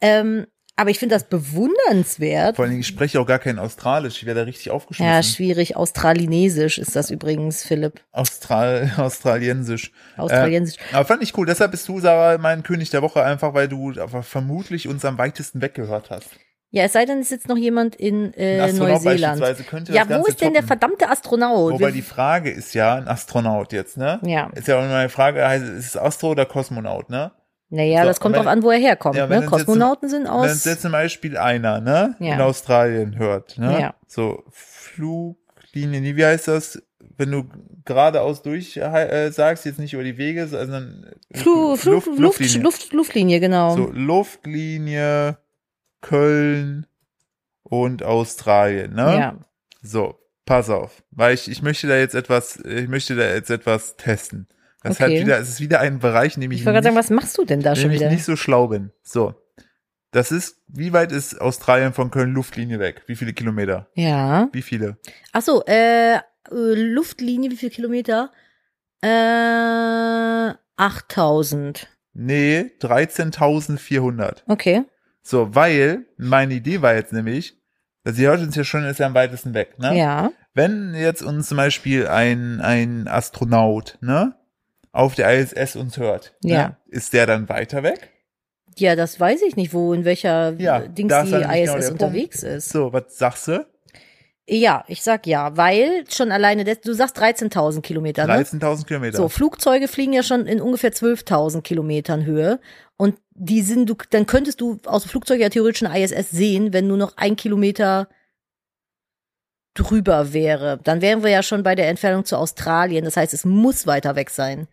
Ähm, aber ich finde das bewundernswert. Vor allen Dingen, ich spreche auch gar kein Australisch. Ich wäre da richtig aufgeschmissen. Ja, schwierig. Australinesisch ist das übrigens, Philipp. Austral Australiensisch. (laughs) Australiensisch. Äh, aber fand ich cool. Deshalb bist du, Sarah, mein König der Woche, einfach weil du vermutlich uns am weitesten weggehört hast. Ja, es sei denn, es sitzt noch jemand in äh, Neuseeland. Ja, wo ist denn der toppen. verdammte Astronaut? Wobei Wir- die Frage ist ja, ein Astronaut jetzt, ne? Ja. Ist ja auch immer eine Frage, heißt, ist es Astro oder Kosmonaut, ne? Naja, So, das kommt wenn- drauf an, wo er herkommt. Ja, wenn ne? Kosmonauten sind Wenn uns aus. jetzt zum Beispiel einer, ne, Ja. in Australien hört, ne? Ja. So, Fluglinie, wie heißt das? Wenn du geradeaus durch äh, sagst, jetzt nicht über die Wege, sondern äh, Flu, Flu, Luft- Luft, Luftlinie. Luft, Luftlinie, genau. So, Luftlinie, Köln und Australien, ne? Ja. So, pass auf, weil ich, ich möchte da jetzt etwas, ich möchte da jetzt etwas testen. Das ist Okay. halt wieder, es ist wieder ein Bereich, in dem ich, Ich wollte gerade sagen, nicht, was machst du denn da schon wieder? nicht so schlau bin. So. Das ist, wie weit ist Australien von Köln Luftlinie weg? Wie viele Kilometer? Ja. Wie viele? Ach so, äh, äh, Luftlinie, wie viel Kilometer? Äh, 8000. Nee, 13.400. Okay. So, weil meine Idee war jetzt nämlich, dass sie hört uns ja schon, ist ja am weitesten weg, ne? Ja. Wenn jetzt uns zum Beispiel ein, ein Astronaut, ne, auf der ISS uns hört, Ja. ne, ist der dann weiter weg? Ja, das weiß ich nicht, wo, in welcher Ja, Dings die genau ISS der unterwegs ist. So, was sagst du? Ja, ich sag ja, weil schon alleine, das, du sagst 13.000 Kilometer, ne? 13.000 Kilometer. So, Flugzeuge fliegen ja schon in ungefähr 12.000 Kilometern Höhe. Und die sind, du, dann könntest du aus dem Flugzeug ja theoretisch eine ISS sehen, wenn nur noch ein Kilometer drüber wäre. Dann wären wir ja schon bei der Entfernung zu Australien. Das heißt, es muss weiter weg sein.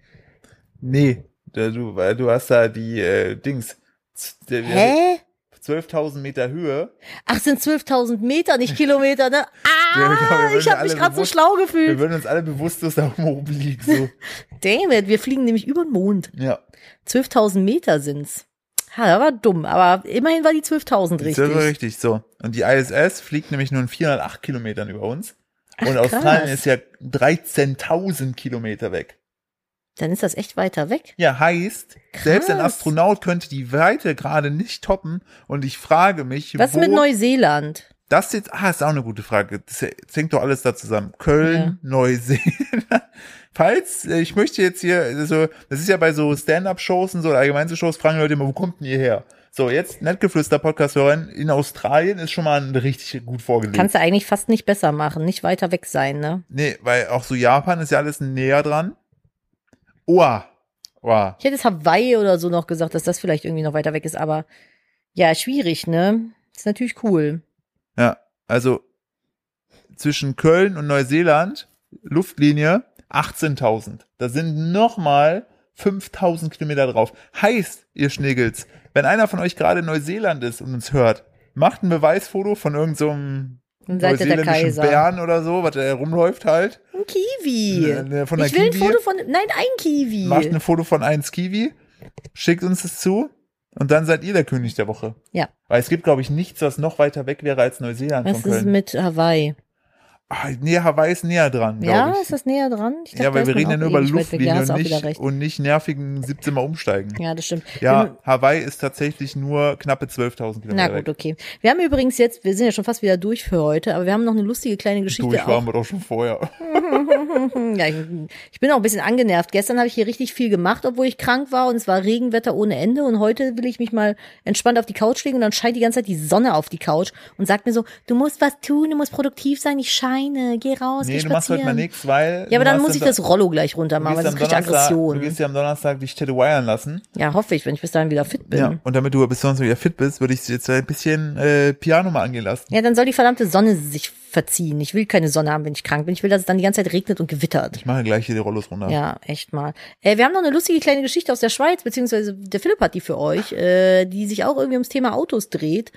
Nee, du, weil du hast da die äh, Dings. Hä? 12.000 Meter Höhe. Ach, sind 12.000 Meter, nicht Kilometer, ne? (laughs) Ja, wir Ah, würden ich habe mich gerade so bewusst- schlau Wir gefühlt. würden uns alle bewusstlos da oben liegen. So. (laughs) Damn it, wir fliegen nämlich über den Mond. ja, 12.000 Meter sind's. Ha, das war dumm, aber immerhin war die 12.000 das richtig. ist richtig so. Und die ISS fliegt nämlich nur in 408 Kilometern über uns. Und Ach, Australien krass. ist ja 13.000 Kilometer weg. Dann ist das echt weiter weg. Ja, heißt, selbst ein Krass. Astronaut könnte die Weite gerade nicht toppen. Und ich frage mich, Was wo mit Neuseeland? Das jetzt, ah, ist auch eine gute Frage. Das, hängt doch alles da zusammen. Köln, Neuseeland. (laughs) Falls, äh, ich möchte jetzt hier, also, das ist ja bei so Stand-Up-Shows und so, allgemein so Shows, fragen Leute immer, wo kommt denn ihr her? So, jetzt, Nettgeflüster-Podcast-Hörerin, in Australien ist schon mal ein richtig gut vorgelegt. Kannst du eigentlich fast nicht besser machen, nicht weiter weg sein, ne? nee, weil auch so Japan ist ja alles näher dran. Oha. Oha. Ich hätte jetzt Hawaii oder so noch gesagt, dass das vielleicht irgendwie noch weiter weg ist, aber ja, schwierig, ne? Ist natürlich cool. Ja, also zwischen Köln und Neuseeland, Luftlinie 18.000. Da sind nochmal 5.000 Kilometer drauf. Heißt, ihr Schniggels, wenn einer von euch gerade in Neuseeland ist und uns hört, macht ein Beweisfoto von irgendeinem der neuseeländischen. Bären oder so, was da rumläuft halt. Ein Kiwi. Ne, von der ich will ein Kiwi. Foto von, nein, ein Kiwi. Macht ein Foto von 1 Kiwi, schickt uns das zu und dann seid ihr der König der Woche. Ja. Weil es gibt, glaube ich, nichts, was noch weiter weg wäre als Neuseeland Was von ist Köln. mit Hawaii? Ah, nee, Hawaii ist näher dran, Ja, ich. ist das näher dran? Ich Ja, dachte, weil wir ist reden ja nur auch über ewig weit weg. Luftlinie Ja, und auch nicht, und nicht nervigen 17 Mal umsteigen. Ja, das stimmt. Ja, Wir- Hawaii ist tatsächlich nur knappe 12.000 Na Kilometer gut, weg. okay. Wir haben übrigens jetzt, wir sind ja schon fast wieder durch für heute, aber wir haben noch eine lustige kleine Geschichte Durch auch. waren wir doch schon vorher. (laughs) ja, ich, bin auch ein bisschen angenervt. Gestern habe ich hier richtig viel gemacht, obwohl ich krank war und es war Regenwetter ohne Ende. Und heute will ich mich mal entspannt auf die Couch legen und dann scheint die ganze Zeit die Sonne auf die Couch und sagt mir so, du musst was tun, du musst produktiv sein, ich scheine, geh raus, Nee, geh du machst heute spazieren. mal nichts, weil. ja, aber dann muss ich das Rollo gleich runter machen, weil das kriegt Donnerstag, du Aggression. gehst ja am Donnerstag dich tätowieren lassen. Ja, hoffe ich, wenn ich bis dahin wieder fit bin. Ja. Und damit du bis sonst wieder fit bist, würde ich jetzt ein bisschen äh, Piano mal angehen lassen. Ja, dann soll die verdammte Sonne sich verziehen. Ich will keine Sonne haben, wenn ich krank bin. Ich will, dass es dann die ganze Zeit regnet und gewittert. Ich mache gleich hier die Rollos runter. Ja, echt mal. Äh, wir haben noch eine lustige kleine Geschichte aus der Schweiz, beziehungsweise der Philipp hat die für euch, äh, die sich auch irgendwie ums Thema Autos dreht.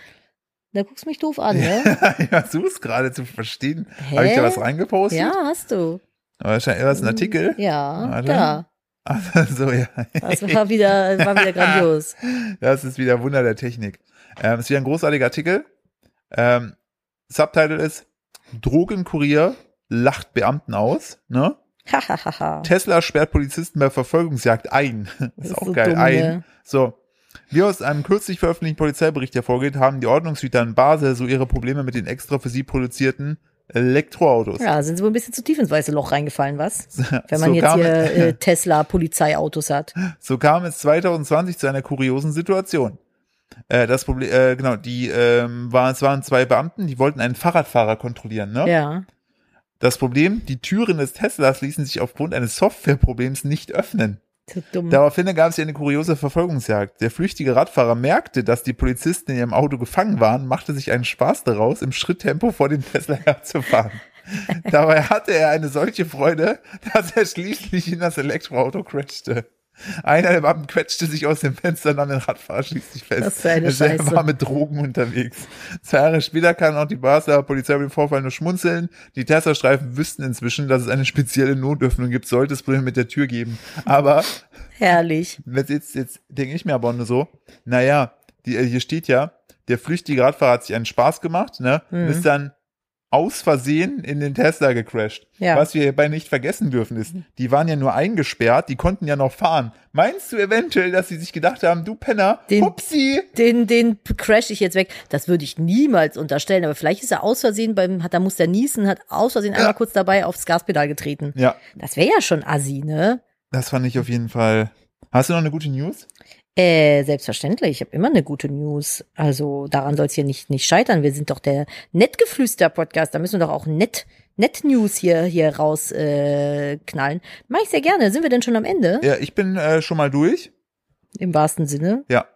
Da guckst du mich doof an, ne? (laughs) ich versuch's gerade zu verstehen. Habe ich da was reingepostet? Ja, hast du. Aber wahrscheinlich war es ein Artikel. Ja, Warte. da. Ach, (laughs) so, ja. Das war wieder, war wieder grandios. (laughs) Das ist wieder Wunder der Technik. Ähm, ist wieder ein großartiger Artikel. Ähm, Subtitle ist Drogenkurier lacht Beamten aus. Ne? Tesla sperrt Polizisten bei Verfolgungsjagd ein. (laughs) Das ist, auch geil. dumm, ein. ne? So. Wie aus einem kürzlich veröffentlichten Polizeibericht hervorgeht, haben die Ordnungshüter in Basel so ihre Probleme mit den extra für sie produzierten Elektroautos. Ja, sind sie wohl ein bisschen zu tief ins weiße Loch reingefallen, was? (laughs) Wenn man so jetzt hier (laughs) äh, Tesla-Polizeiautos hat. So kam es 2020 zu einer kuriosen Situation. Äh, das Problem, äh, genau, die ähm, war, es waren zwei Beamten, die wollten einen Fahrradfahrer kontrollieren. Ne? Ja. Das Problem: Die Türen des Teslas ließen sich aufgrund eines Softwareproblems nicht öffnen. So dumm. Daraufhin gab es eine kuriose Verfolgungsjagd. Der flüchtige Radfahrer merkte, dass die Polizisten in ihrem Auto gefangen waren, machte sich einen Spaß daraus, im Schritttempo vor dem Tesla (laughs) herzufahren. Dabei hatte er eine solche Freude, dass er schließlich in das Elektroauto crashte. Einer der Beamten quetschte sich aus dem Fenster, nahm den Radfahrer schließlich fest. Was für eine er Scheiße. war mit Drogen unterwegs. Zwei Jahre später kann auch die Basler Polizei über den Vorfall nur schmunzeln. Die Tesla-Streifen wüssten inzwischen, dass es eine spezielle Notöffnung gibt, sollte es Probleme mit der Tür geben. Aber Herrlich. jetzt, jetzt, denke ich mir aber nur so, naja, die, hier steht ja, der flüchtige Radfahrer hat sich einen Spaß gemacht, ne, Mhm. ist dann aus Versehen in den Tesla gecrashed. Ja. Was wir hierbei nicht vergessen dürfen ist, die waren ja nur eingesperrt, die konnten ja noch fahren. Meinst du eventuell, dass sie sich gedacht haben, du Penner, Den- hupsi, Den, den crash ich jetzt weg. Das würde ich niemals unterstellen, aber vielleicht ist er aus Versehen beim, hat, da muss der niesen, hat aus Versehen einmal kurz dabei aufs Gaspedal getreten. Ja, Das wäre ja schon assi, ne? das fand ich auf jeden Fall. Hast du noch eine gute News? Äh, selbstverständlich. Ich habe immer eine gute News. Also daran soll es hier nicht, nicht scheitern. Wir sind doch der Nettgeflüster-Podcast. Da müssen wir doch auch nett, nett News hier, hier raus äh, knallen. Mach ich sehr gerne. Sind wir denn schon am Ende? Ja, ich bin äh, schon mal durch. Im wahrsten Sinne. Ja.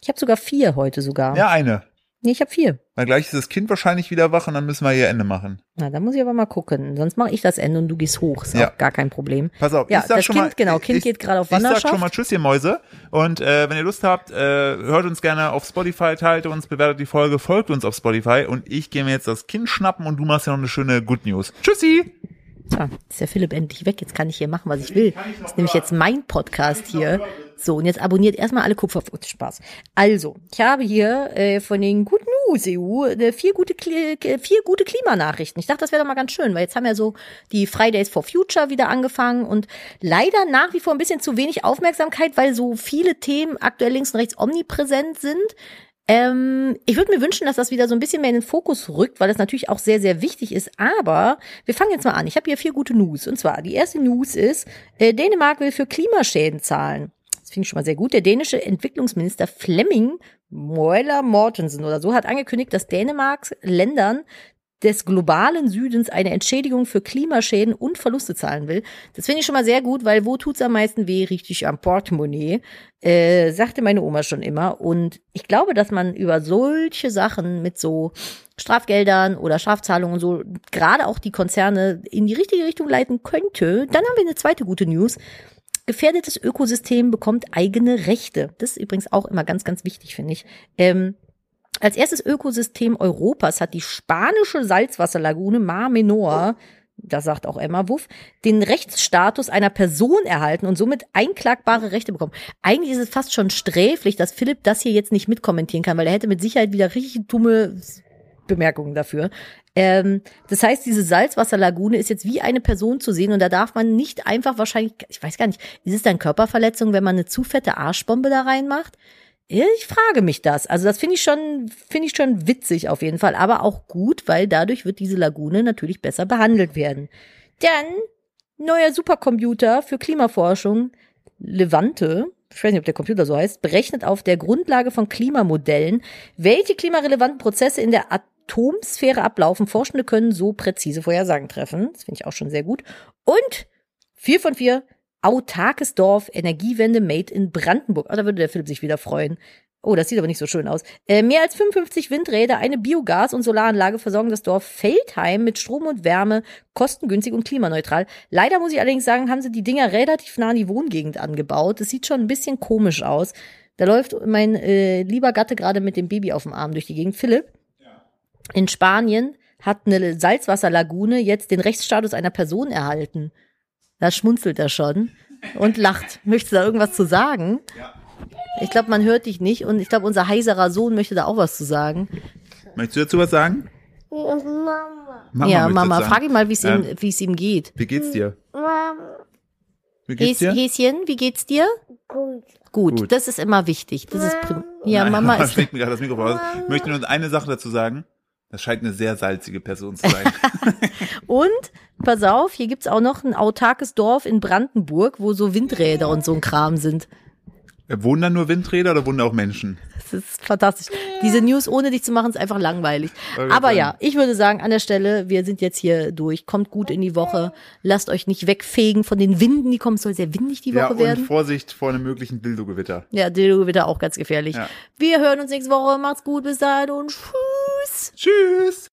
Ich habe sogar vier heute sogar. Ja, eine. Nee, ich habe vier. Weil gleich ist das Kind wahrscheinlich wieder wach und dann müssen wir hier Ende machen. Na, da muss ich aber mal gucken. Sonst mache ich das Ende und du gehst hoch. Ist Ja. auch gar kein Problem. Pass auf, Ja, ich sag das schon Kind, mal, genau, Kind ich, geht gerade auf Ich sag Wanderschaft. schon mal Tschüss, ihr Mäuse. Und äh, wenn ihr Lust habt, äh, hört uns gerne auf Spotify, teilt uns, bewertet die Folge, folgt uns auf Spotify. Und ich gehe mir jetzt das Kind schnappen und du machst ja noch eine schöne Good News. Tschüssi! So, ist der Philipp endlich weg. Jetzt kann ich hier machen, was ich will. Das ist nämlich jetzt mein Podcast hier. So, und jetzt abonniert erstmal alle Kupferfuß. Spaß. Also, ich habe hier äh, von den Good News EU äh, vier, gute, vier gute Klimanachrichten. Ich dachte, das wäre doch mal ganz schön, weil jetzt haben ja so die Fridays for Future wieder angefangen und leider nach wie vor ein bisschen zu wenig Aufmerksamkeit, weil so viele Themen aktuell links und rechts omnipräsent sind. Ähm, ich würde mir wünschen, dass das wieder so ein bisschen mehr in den Fokus rückt, weil das natürlich auch sehr, sehr wichtig ist. Aber wir fangen jetzt mal an. Ich habe hier vier gute News. Und zwar, die erste News ist, äh, Dänemark will für Klimaschäden zahlen. Finde ich schon mal sehr gut. Der dänische Entwicklungsminister Flemming Moeller Mortensen oder so hat angekündigt, dass Dänemarks Ländern des globalen Südens eine Entschädigung für Klimaschäden und Verluste zahlen will. Das finde ich schon mal sehr gut, weil wo tut's am meisten weh? Richtig am Portemonnaie, äh, sagte meine Oma schon immer. Und ich glaube, dass man über solche Sachen mit so Strafgeldern oder Strafzahlungen so gerade auch die Konzerne in die richtige Richtung leiten könnte. Dann haben wir eine zweite gute News. Gefährdetes Ökosystem bekommt eigene Rechte. Das ist übrigens auch immer ganz, ganz wichtig, finde ich. Ähm, als erstes Ökosystem Europas hat die spanische Salzwasserlagune Mar Menor, das sagt auch Emma Wuff, den Rechtsstatus einer Person erhalten und somit einklagbare Rechte bekommen. Eigentlich ist es fast schon sträflich, dass Philipp das hier jetzt nicht mitkommentieren kann, weil er hätte mit Sicherheit wieder richtig dumme Bemerkungen dafür. Ähm, das heißt, diese Salzwasserlagune ist jetzt wie eine Person zu sehen und da darf man nicht einfach wahrscheinlich, ich weiß gar nicht, ist es dann Körperverletzung, wenn man eine zu fette Arschbombe da reinmacht? Ich frage mich das. Also das finde ich schon, finde ich schon witzig auf jeden Fall, aber auch gut, weil dadurch wird diese Lagune natürlich besser behandelt werden. Dann neuer Supercomputer für Klimaforschung, Levante, ich weiß nicht, ob der Computer so heißt, berechnet auf der Grundlage von Klimamodellen, welche klimarelevanten Prozesse in der Atomsphäre ablaufen. Forschende können so präzise Vorhersagen treffen. Das finde ich auch schon sehr gut. Und vier von vier, autarkes Dorf, Energiewende made in Brandenburg. Ah, da würde der Philipp sich wieder freuen. Oh, das sieht aber nicht so schön aus. Äh, mehr als 55 Windräder, eine Biogas- und Solaranlage versorgen das Dorf Feldheim mit Strom und Wärme, kostengünstig und klimaneutral. Leider muss ich allerdings sagen, haben sie die Dinger relativ nah an die Wohngegend angebaut. Das sieht schon ein bisschen komisch aus. Da läuft mein äh, lieber Gatte gerade mit dem Baby auf dem Arm durch die Gegend. Philipp, in Spanien hat eine Salzwasserlagune jetzt den Rechtsstatus einer Person erhalten. Da schmunzelt er schon und lacht. Möchtest du da irgendwas zu sagen? Ja. Ich glaube, man hört dich nicht und ich glaube, unser heiserer Sohn möchte da auch was zu sagen. Möchtest du dazu was sagen? Mama. Mama ja, Mama, frag ihn mal, wie es ihm, Ähm, wie es ihm geht. Wie geht's dir? Mama. Wie geht's dir? Häschen, wie geht's dir? Gut. Gut, Gut. das ist immer wichtig. Das ist ja, Nein, Mama (laughs) ist schlägt mir gerade das Mikrofon aus. Ich möchte nur eine Sache dazu sagen. Das scheint eine sehr salzige Person zu sein. (laughs) und pass auf, hier gibt's auch noch ein autarkes Dorf in Brandenburg, wo so Windräder und so ein Kram sind. Wohnen da nur Windräder oder wohnen da auch Menschen? Das ist fantastisch. Diese News ohne dich zu machen ist einfach langweilig. Aber ja, ich würde sagen, an der Stelle, wir sind jetzt hier durch. Kommt gut in die Woche. Lasst euch nicht wegfegen von den Winden, die kommen. Es soll sehr windig die Ja, Woche und werden. Vorsicht vor einem möglichen Dildo-Gewitter. Ja, Dildo wird da auch ganz gefährlich. Ja. Wir hören uns nächste Woche. Macht's gut, bis dahin und tschüss. Tschüss!